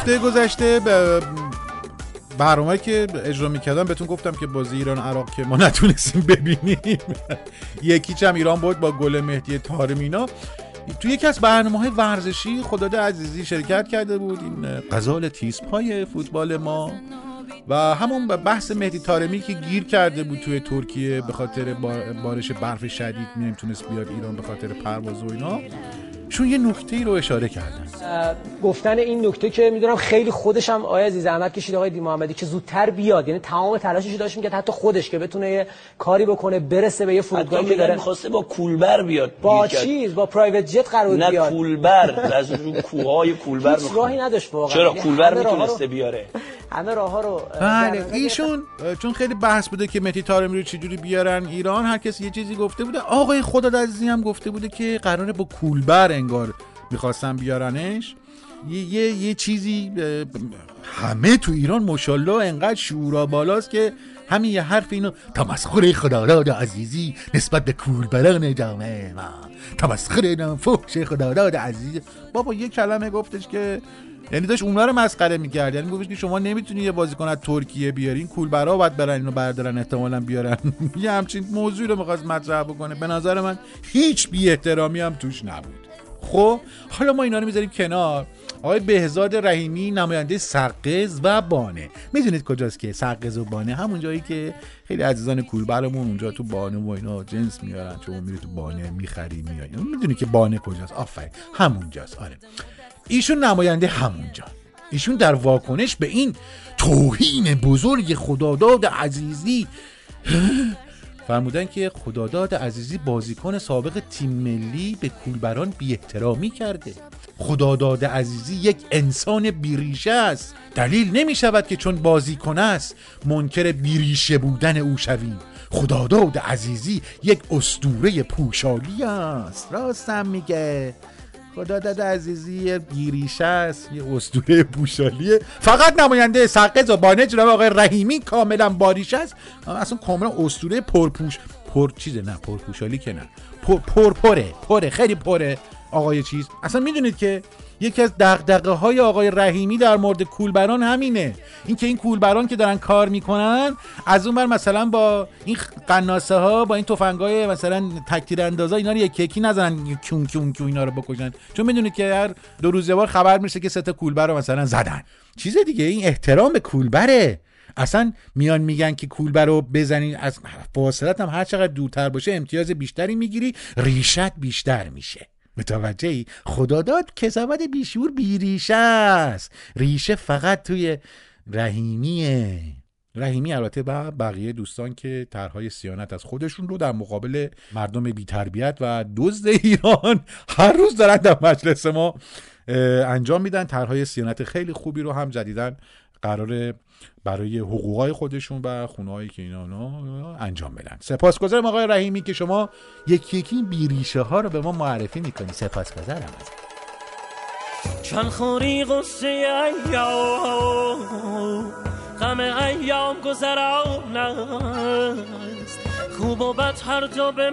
هفته گذشته به برنامه که اجرا می‌کردم بهتون گفتم که بازی ایران عراق که ما نتونستیم ببینیم. یکیچ هم ایران بود با گل مهدی تارمینا تو یکی از برنامه های ورزشی خداد عزیزی شرکت کرده بود. این غزال تیزپای فوتبال ما. و همون بحث مهدی تارمی که گیر کرده بود توی ترکیه به خاطر بار- بارش برف شدید نمی‌تونست بیاد ایران به خاطر پرواز و اینا. چون یه نکته ای رو اشاره کردن. گفتن این نکته که می‌دونم خیلی خودش هم آیا عزیز زحمت کشید آقای دی محمدی که زودتر بیاد. یعنی تمام تلاشش رو داشت می‌کرد حتی خودش که بتونه یه کاری بکنه برسه به یه فرودگاهی که داره. می‌خواسته با کولبر بیاد با. چیز؟ با پرایوت جت قرار بود نه بیاد. کولبر از رو کوههای کولبر هیچ. راهی نداشت واقعا. چرا؟ یعنی کولبر می‌تونسته بیاره. همه راه ها رو بله ایشون چون خیلی بحث بوده که مهدی طارمی رو چجوری بیارن ایران هر کسی یه چیزی گفته بوده. آقای خدا عزیزی هم گفته بوده که قراره با کولبر انگار می‌خواستن بیارنش. یه, یه, یه چیزی همه تو ایران ماشاءالله انقدر شورا بالاست که همین یه حرف اینو تمسخر خداداد عزیزی نسبت به کولبران جامعه ما. تمسخر فحش خداداد عزیزی بابا یه کلمه گفتش که یعنی داشت اونا رو مسخره می‌کرد. یعنی گفتش که شما نمی‌تونی یه بازیکن از ترکیه بیارین کولبرا باید برن اینو بردارن احتمالا بیارن. یه همچین موضوعی رو می‌خواست مطرح بکنه. به نظر من هیچ بی احترامی هم توش نبود. خب حالا ما اینا رو می‌ذاریم کنار. آقای بهزاد رحیمی نماینده سقز و بانه. می‌دونید کجاست که سقز و بانه؟ همون جایی که خیلی عزیزان کولبرمون اونجا تو بانه و اینا جنس میارن چون میری تو بانه می‌خری میای می‌دونی که بانه کجاست. آفرین. همونجاست. آره. ایشون نماینده همونجا. ایشون در واکنش به این توهین بزرگ خداداد عزیزی فرمودن که خداداد عزیزی بازیکن سابق تیم ملی به کولبران بی احترامی کرده. خداداد عزیزی یک انسان بیریشه است. دلیل نمی شود که چون بازیکن است منکر بیریشه بودن او شویم. خداداد عزیزی یک استوره پوشالی است. راستم میگه. خداداد عزیزی یه بیریشه است یه اسطوره پوشالیه فقط نماینده سقز و بانه جناب آقای رحیمی کاملا باریش است. اصلا کاملا اسطوره پرپوش. پر چیزه نه پرپوشالی که نه. پر پره پره خیلی پره. آقای چیز اصلا می‌دونید که یکی از دغدغه های آقای رحیمی در مورد کولبران همینه. اینکه این کولبران که دارن کار می‌کنن از اون بر مثلا با این قناسه ها با این تفنگای مثلا تکتیر اندازا اینا رو یکی یکی نزنن کیون کیون کیون اینا رو بکشن. چون می‌دونید که هر دو روز یه بار خبر میشه که سه تا کولبر رو مثلا زدن. چیز دیگه این احترام کولبره. اصلا میان میگن که کولبر رو بزنین از فاصلت هم هر چقدر دورتر باشه امتیاز بیشتری می‌گیری ریشت بیشتر میشه. متوجهی؟ خداداد کسابت بیشور بیریشه است. ریشه فقط توی رحیمیه. رحیمی البته با بقیه دوستان که طرحهای سیانت از خودشون رو در مقابل مردم بیتربیت و دزد ایران هر روز دارن در مجلس ما انجام میدن. طرحهای سیانت خیلی خوبی رو هم جدیدن قرار برای حقوقای خودشون و خونهایی که اینا انجام بدن. سپاسگزارم آقای رحیمی که شما یکی یکی این بیریشه ها رو به ما معرفی می‌کنی. سپاسگزارم چند خوری غصه ایام غم ایام گذران است. خوب و بد هر دو به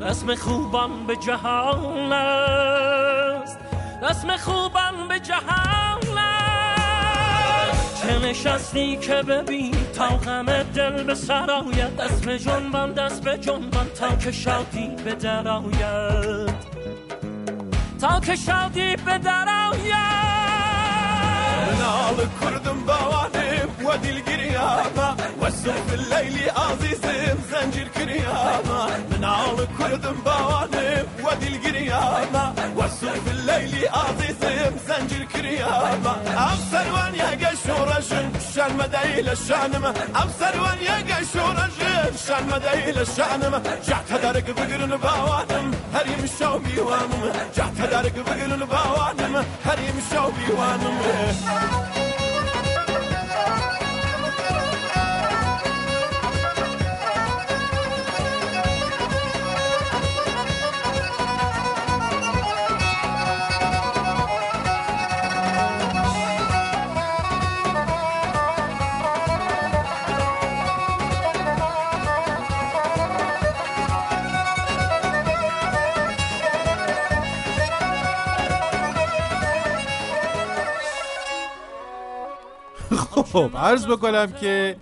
رسم خوبان به جهان است. رسم خوبان به جهان چه نشستی که ببین تا غم دل به سر آید. دست به جنبان دست به جنبان تا که شادی به در آید. تا که شادی به در آید. نال كردم بوانم ودي القريامة والسوف الليلي عزيزم زنجير كريامة نال كردم بوانم ودي القريامة والسوف الليلي عزيزم زنجير كريامة أبصر وان يا قشورة شان مدايل الشانمة أبصر وان يا قشورة شان مدايل الشانمة جعت هدارك بقرن بوانم هريم الشوبي وانم جعت هدارك بقرن بوانم هريم الشوبي وانم خب عرض بکنم که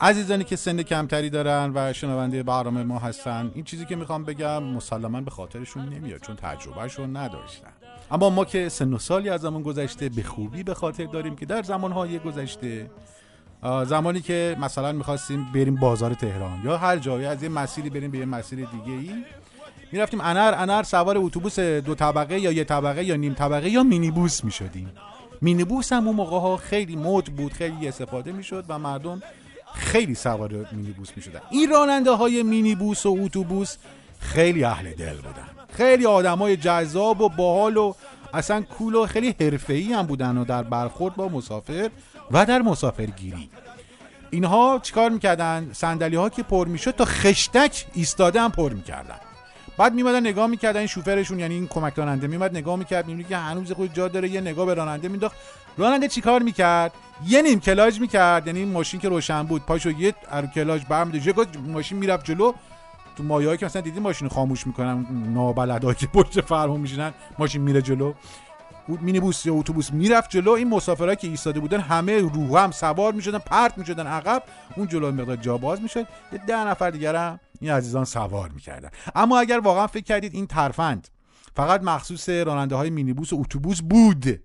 عزیزانی که سن کمتری دارن و شنونده برنامه ما هستن این چیزی که می‌خوام بگم مسلما به خاطرشون نمیاد چون تجربهشون نداشتن. اما ما که سن و سالی از زمان گذشته به خوبی به خاطر داریم که در زمانهای گذشته زمانی که مثلا می‌خواستیم بریم بازار تهران یا هر جایی از یه مسیری بریم به یه مسیر دیگه ای می‌رفتیم انر انر سوار اتوبوس دو طبقه یا یه طبقه یا نیم طبقه یا مینیبوس می‌شدیم. مینیبوس هم اون موقع ها خیلی مد بود خیلی استفاده می‌شد و مردم خیلی سوار مینیبوس می‌شدن. این راننده های مینیبوس و اتوبوس خیلی اهل دل بودن. خیلی آدمای جذاب و باحال و اصلا کول و خیلی حرفه‌ای هم بودن و در برخورد با مسافر و در مسافرگیری. اینها چیکار می‌کردن؟ صندلی ها که پر می‌شد تا خشتک ایستاده هم پر می‌کردن. بعد میمدن نگاه می‌کردن این شوفرشون یعنی این کمک راننده. میمد نگاه می‌کرد می‌بینی که هنوز خود جا داره یه نگاه به راننده مینداخت. راننده چیکار می‌کرد؟ یه نیم کلاج می‌کرد یعنی ماشین که روشن بود. پاشو یه کلاج برمی‌داشت یه ماشین می‌رفت جلو. تو مایه‌ای که مثلا دیدی ماشین خاموش می‌کنن نابلدا که پشت فرمون میشینن ماشین میره جلو. مینیبوس یا اتوبوس می‌رفت جلو. این مسافرایی که ایستاده بودن همه رو هم سوار می‌شدن پرت می‌شدن عقب. اون جلو مقدار جا باز می‌شد. یه ده نفر دیگر هم این عزیزان سوار می‌کردن. اما اگر واقعا فکر کردید این ترفند فقط مخصوص راننده های مینیبوس و اتوبوس بود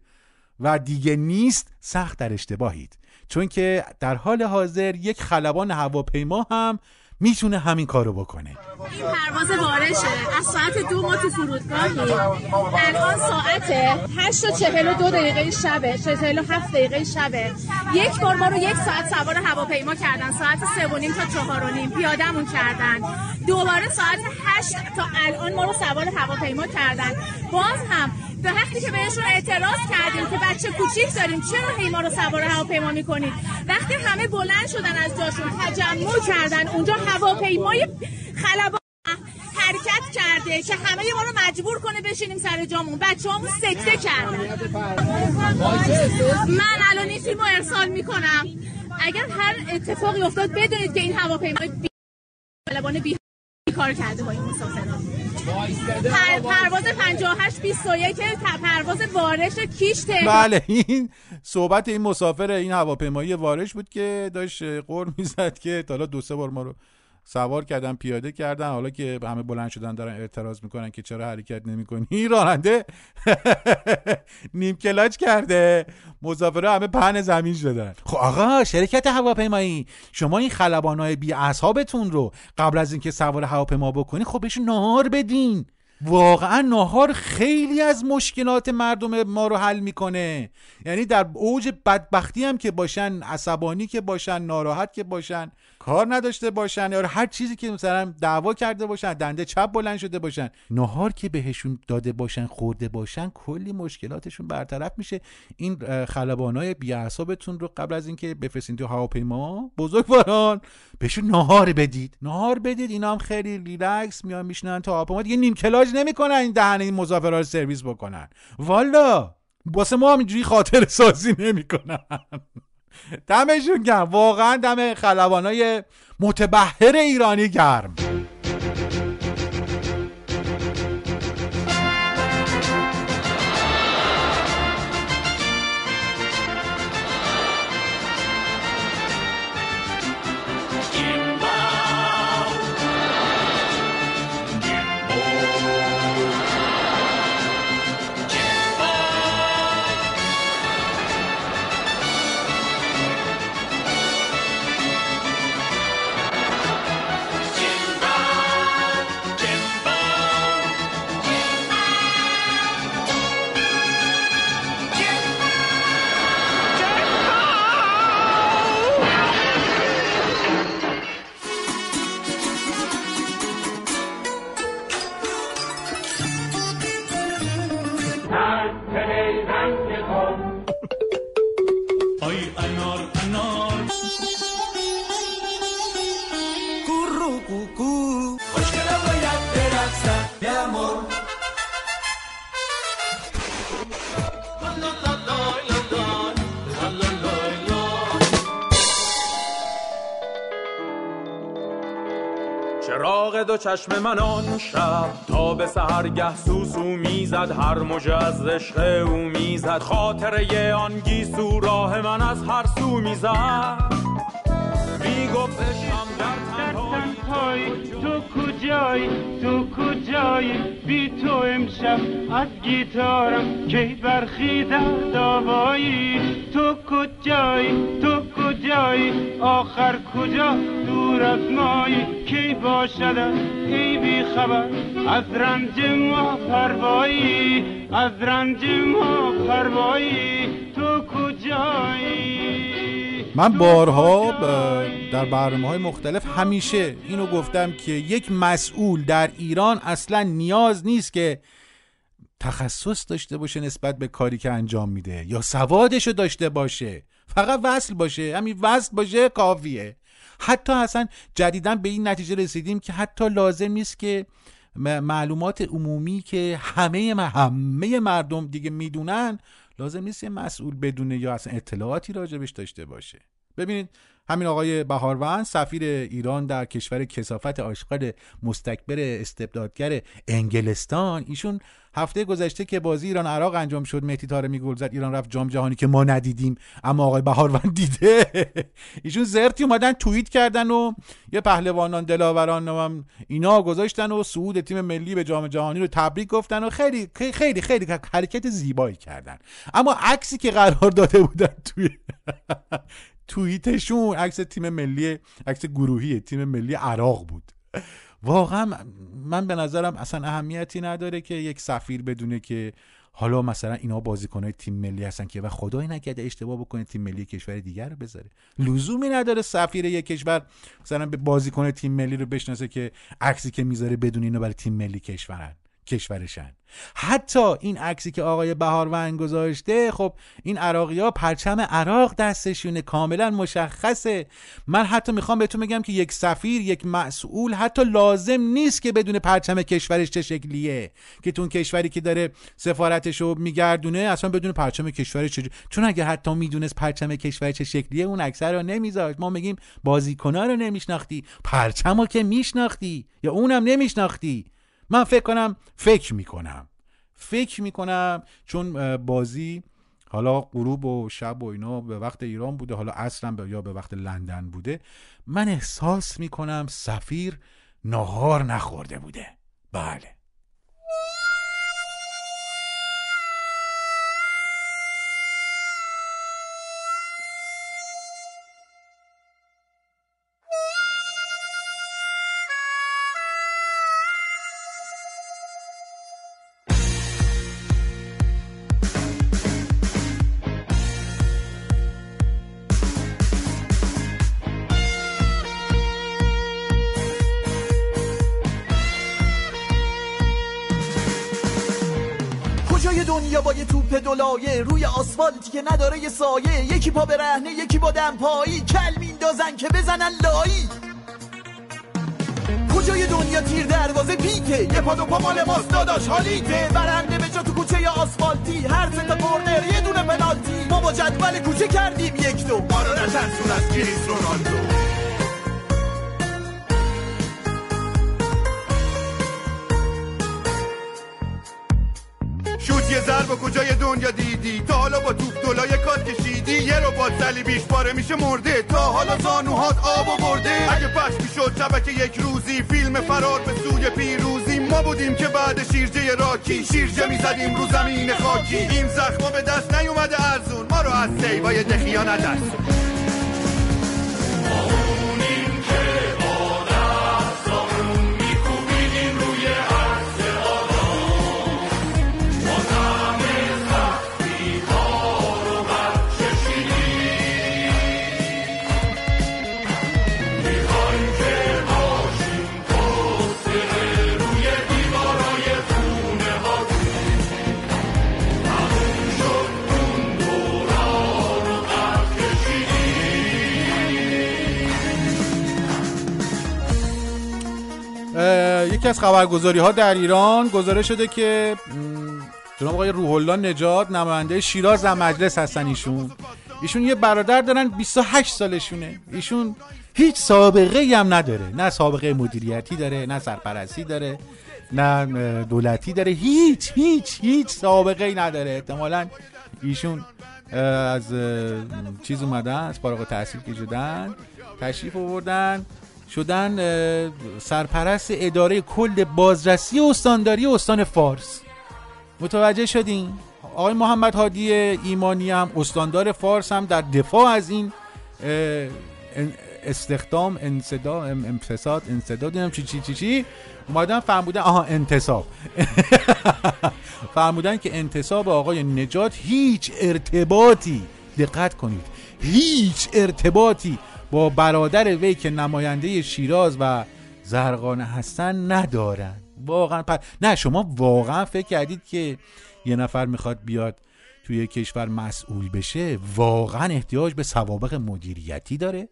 و دیگه نیست سخت در اشتباهید. چون که در حال حاضر یک خلبان هواپیما هم می‌تونه همین کارو بکنه. این پرواز بارشه از ساعت دو ما تو فرودگاهی الان ساعت 8 و 42 دقیقه شبه 47 دقیقه شبه. یک بار ما رو یک ساعت سوار هواپیما کردن. ساعت سه و نیم تا چهار و نیم. پیادمون کردن. دوباره ساعت 8 تا الان ما رو سوار هواپیما کردن. باز هم وقتی که بهشون اعتراض کردیم که بچه کوچیک داریم چرا هی ما رو سوار هواپیما می‌کنید؟ وقتی همه بلند شدن از جاشون تجمع کردن اونجا هواپیمای خلبان حرکت کرده که همه ما رو مجبور کنه بشینیم سر جامون. بچه همون سکته کردن. من الان این فیلم رو ارسال می‌کنم. اگر هر اتفاقی افتاد بدونید که این هواپیمای بی... خلبان بی کار کرده با این مسافران. پر- پرواز 58 21 ت- پرواز وارش کیش تهران بله این صحبت این مسافر این هواپیمایی وارش بود که داشت قر می‌زد که تا حالا دو سه بار ما رو سوار کردن پیاده کردن. حالا که همه بلند شدن دارن اعتراض می‌کنن که چرا حرکت نمی‌کنی. راننده نیم کلاج کرده. مسافرها همه پهن زمین شدن. خب آقا شرکت هواپیمایی شما این خلبانای بی اصحابتون رو قبل از اینکه سوار هواپیما بکنی خب بهشون نهار بدین. واقعا ناهار خیلی از مشکلات مردم ما رو حل می‌کنه. یعنی در اوج بدبختی هم که باشن عصبانی که باشن ناراحت که باشن کار نداشته باشن یا هر چیزی که مثلا دعوا کرده باشن دنده چپ بلند شده باشن. نهار که بهشون داده باشن خورده باشن کلی مشکلاتشون برطرف میشه. این خلبانای بی رو قبل از اینکه بفرستین تو هواپیما بزرگواران بهشون نهار بدید. نهار بدید اینا هم خیلی ریلکس میان میشنن تو هواپیما. دیگه نیم کلاج نمی‌کنن این دهن این مسافرها رو سرویس بکنن. والا واسه ما هم اینجوری خاطر سازی نمی‌کنن. دمشون گرم. واقعا دم خلبانای متبهر ایرانی گرم. چشم من آن شب تا به سهرگه سوسو می‌زد هر موجه از عشق او می‌زد. خاطره آن گیسو راه من از هر سو می‌زد. می‌گفت عشقم در تنهایی تو کجایی؟ تو کجایی؟ بی تو امشب از گیتارم کی برخیزد داوایی تو کجایی؟ تو کجایی؟ آخر کجا؟ دور از مایی کی باشد ای بی خبر؟ از رنج ما پروایی از رنج ما پروایی. تو کجایی؟ من بارها در برنامه های مختلف همیشه اینو گفتم که یک مسئول در ایران اصلا نیاز نیست که تخصص داشته باشه نسبت به کاری که انجام میده یا سوادشو داشته باشه. فقط وصل باشه. همین وصل باشه کافیه. حتی اصلا جدیدا به این نتیجه رسیدیم که حتی لازم نیست که معلومات عمومی که همه همه مردم دیگه می‌دونن لازم نیست مسئول بدونه یا اصلا اطلاعاتی راجبش داشته باشه. ببینید همین آقای بهاروند سفیر ایران در کشور کسافت آشغال مستکبر استبدادگر انگلستان. ایشون هفته گذشته که بازی ایران عراق انجام شد مهدی طارمی گل زد ایران رفت جام جهانی که ما ندیدیم اما آقای بهاروند دیده. ایشون زرتی اومدن توییت کردن و یه پهلوانان دلاوران هم اینا گذاشتن و صعود تیم ملی به جام جهانی رو تبریک گفتن و خیلی خیلی خیلی, خیلی حرکت زیبایی کردن. اما عکسی که قرار داده بودن توی توییتشون عکس تیم ملی عکس گروهی تیم ملی عراق بود. واقعا من به نظرم اصلا اهمیتی نداره که یک سفیر بدونه که حالا مثلا اینا بازیکنهای تیم ملی هستن که و خدای نکرده اشتباه بکنه تیم ملی کشور دیگر رو بذاره. لزومی نداره سفیر یک کشور مثلا به بازیکن تیم ملی رو بشناسه که عکسی که می‌ذاره بدون اینو برای تیم ملی کشورن. کشورشن. حتی این عکسی که آقای بهاروند گذاشته خب این عراقی ها پرچم عراق دستشونه کاملا مشخصه. من حتی می‌خوام بهتون بگم که یک سفیر یک مسئول حتی لازم نیست که بدون پرچم کشورش چه شکلیه. که تو اون کشوری که داره سفارتش رو میگردونه اصلا بدون پرچم کشورش چه چون اگه حتی می‌دونست پرچم کشور چه شکلیه اون اکثر رو نمیذاشت. ما میگیم بازیکنها رو نمیشناختی پرچم رو که میشناختی یا اونم نمیشناختی. من فکر کنم فکر می‌کنم. فکر می‌کنم چون بازی حالا غروب و شب و اینا به وقت ایران بوده حالا اصلا به یا به وقت لندن بوده من احساس می‌کنم سفیر نهار نخورده بوده. بله. با یه توپ دلایه روی آسفالتی که نداره یه سایه. یکی پا به رهنه یکی با دمپایی کل میندازن که بزنن لایی. کجای دنیا تیر دروازه پیکه؟ یه پا دو پا مال ماست داداش حالیته. برنده به جا تو کوچه آسفالتی. هر سه تا یه دونه پنالتی. ما با جدول کوچه کردیم یک دو. ما رو نترسون از کریس رونالدو ضرب و کجای دنیا دیدی؟ تا حالا با توپ دلای کات کشیدی. یه رو با صلیبیش پاره میشه مرده. تا حالا زانوهات آب و برده اگه پخش می‌شد شبکه یک روزی فیلم فرار به سوی پیروزی. ما بودیم که بعد شیرجه راکی. شیرجه می‌زدیم رو زمین خاکی. این زخما به دست نیومده ارزون. ما رو از سیوای دخیا ندرسون یکی از خبرگزاری ها در ایران گزارش شده که جناب آقای روح الله نجات نماینده شیراز در مجلس هستن ایشون. ایشون یه برادر دارن 28 سالشونه. ایشون هیچ سابقه ای هم نداره. نه سابقه مدیریتی داره نه سرپرستی داره نه دولتی داره. هیچ هیچ هیچ سابقه ای نداره. احتمالا ایشون از چیز اومدن از فارغ التحصیل که شدن تشریف آوردن. شدن سرپرست اداره کل بازرسی استانداری استان فارس. متوجه شدین؟ آقای محمد هادی ایمانی هم استاندار فارس هم در دفاع از این استخدام انصدام ام- انفساد انصداد نمی‌دونم چی چی چی چی. اومدن فرمودن آها انتصاب. فرمودن که انتصاب آقای نجات هیچ ارتباطی دقت کنید هیچ ارتباطی با برادر وی که نماینده شیراز و زرقانه هستن ندارن. واقعا پ- نه شما واقعا فکر کردید که یه نفر می‌خواد بیاد توی کشور مسئول بشه؟ واقعا احتیاج به سوابق مدیریتی داره؟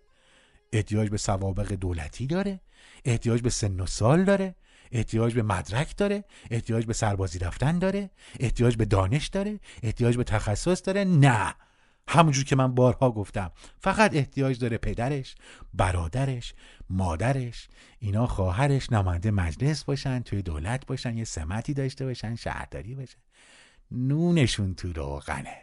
احتیاج به سوابق دولتی داره؟ احتیاج به سن و سال داره؟ احتیاج به مدرک داره؟ احتیاج به سربازی رفتن داره؟ احتیاج به دانش داره؟ احتیاج به تخصص داره؟ نه. همونجور که من بارها گفتم. فقط احتیاج داره پدرش برادرش مادرش اینا خواهرش نماینده مجلس باشن توی دولت باشن یه سمتی داشته باشن شهرداری باشن. نونشون تو روغنه.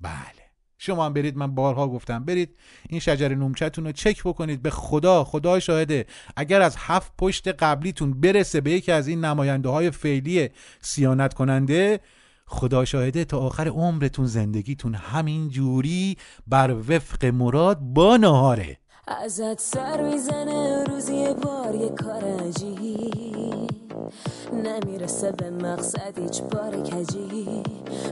بله. شما هم برید من بارها گفتم برید این شجر نومچتون رو چک بکنید. به خدا خدا شاهده. اگر از هفت پشت قبلیتون برسه به یکی از این نماینده های فعلی سیانت کننده خدا شاهده تا آخر عمرتون زندگیتون همین جوری بر وفق مراد با نهاره. ازت سر می‌زنه روزی یه بار یه کار عجیب. نمی‌رسه به مقصد هیچ بار کجی.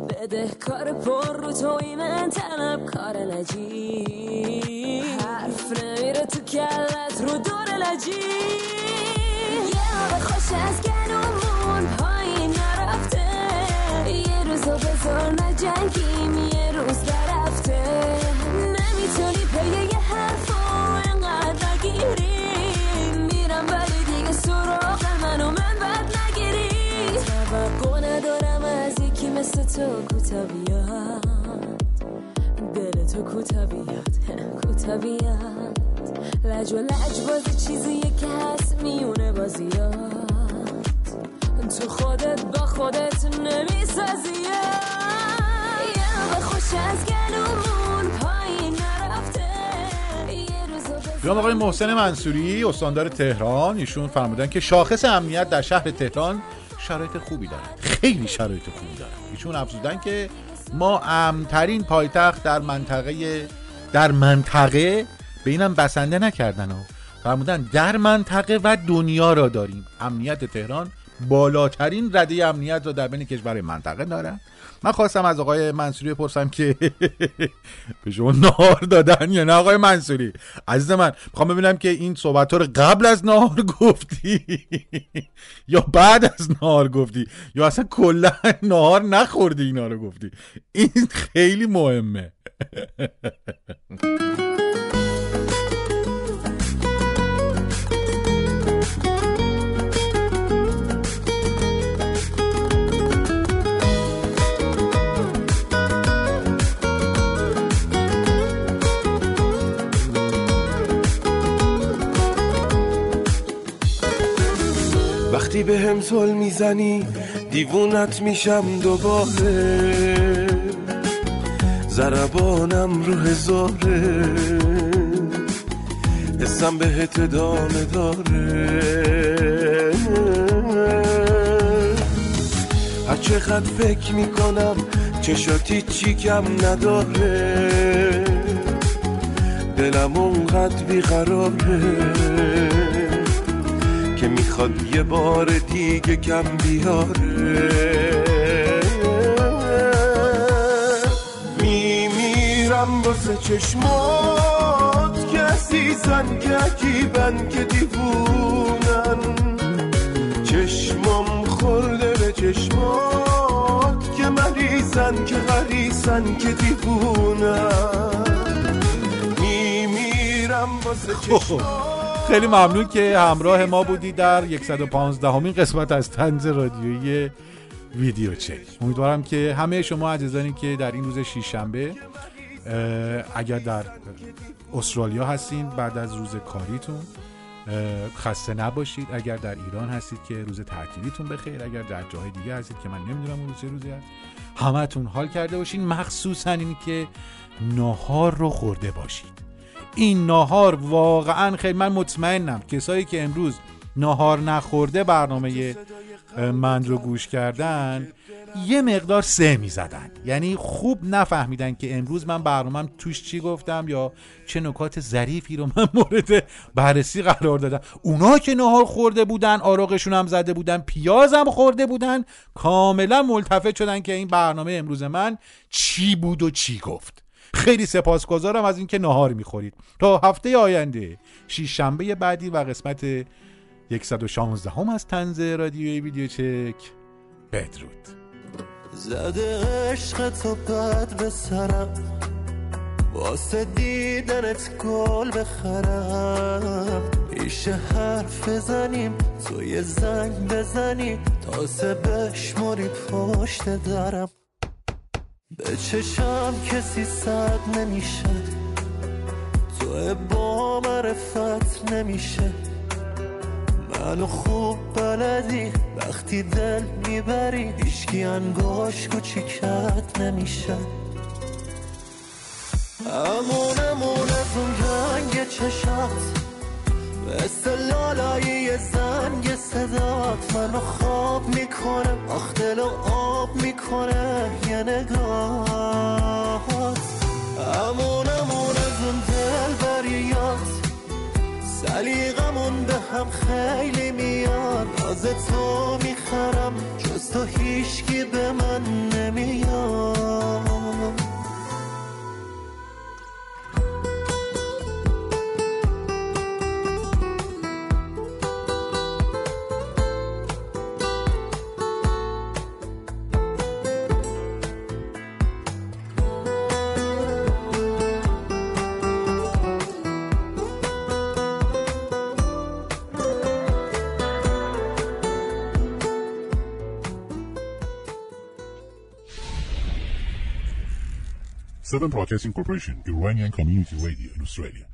بده کار پر رو توی من طلب کار نجی حرف نمیره تو کلت رو دور لجی یه خوش از بیاد لج و لج بازی چیزیه که هست میونه بازیات. تو خودت با خودت نمی‌سازی. یه خوش از گلومون پایین نرفته. جناب آقای محسن منصوری استاندار تهران ایشون فرمودن که شاخص امنیت در شهر تهران شرایط خوبی دارن خیلی شرایط خوبی دارن ایشون افزودن که ما امنترین پایتخت در منطقه در منطقه به اینم بسنده نکردن ها فرمودن در منطقه و دنیا را داریم. امنیت تهران بالاترین رده امنیت رو در بین کشور منطقه دارن من خواستم از آقای منصوری بپرسم که به شما نهار دادن یا نه آقای منصوری؟ عزیز من می‌خوام ببینم که این صحبت رو قبل از نهار گفتی یا بعد از نهار گفتی؟ یا اصلا کلا نهار نخوردی اینا رو گفتی؟ این خیلی مهمه. وقتی به هم زل می‌زنی دیوونت میشم دوباره. زربانم رو هزاره حسم بهت ادامه داره. هر چقدر فکر می‌کنم چشاتی چی کم نداره. دلم اونقدر بیقراره که می‌خواد یه بار دیگه کم بیاره. واسه چشمات که عزیزن که عجیبن که دیوونن. چشمام خورده به چشمات که مریضن که غریزن که دیوونن. میمیرم واسه چشمات. خیلی ممنون که همراه ما بودی در 115 همین قسمت از تنز رادیویی ویدیو چک. امیدوارم که همه شما عزیزانی که در این روز شیشنبه اگر در استرالیا هستین بعد از روز کاریتون خسته نباشید. اگر در ایران هستید که روز تعطیلیتون بخیر. اگر در جاهای دیگه هستید که من نمی‌دونم اون چه روزی هست. همتون حال کرده باشین. مخصوصا این که ناهار رو خورده باشید. این ناهار واقعا خیلی من مطمئنم کسایی که امروز ناهار نخورده برنامه من رو گوش کردن یه مقدار سه می زدن یعنی خوب نفهمیدن که امروز من برنامهم توش چی گفتم یا چه نکات ظریفی رو من مورد بررسی قرار دادم. اونا که نهار خورده بودن آراغشون هم زده بودن پیازم خورده بودن کاملا ملتفت شدن که این برنامه امروز من چی بود و چی گفت. خیلی سپاسگزارم از اینکه نهار می‌خورید. تا هفته آینده شیش شنبه بعدی و قسمت 116 هم از تنز رادیوی ویدیو چک. بدرود. زده عشق تو بد به سرم. واسه دیدنت گل بخرم. ایشه حرف بزنیم تو یه زنگ بزنی تازه بشماری پشت درم. به چشم کسی صد نمیشه. تو با معرفت نمیشه. منو خوب بلدی؟ وقتی دل می‌بری هیچکی انگاش کوچیکت نمیشه. امون امون از اون رنگ چشات مثل لالایی زنگ صدات. منو خواب می‌کنه آخ دل و آب می‌کنه یه نگاهات. امون امون از اون دل بریات سلیقمون به هم خیلی میاد. از تو می‌خرم جز تو هیچکی به من نمیاد. Southern Broadcasting Corporation, Iranian Community Radio in Australia.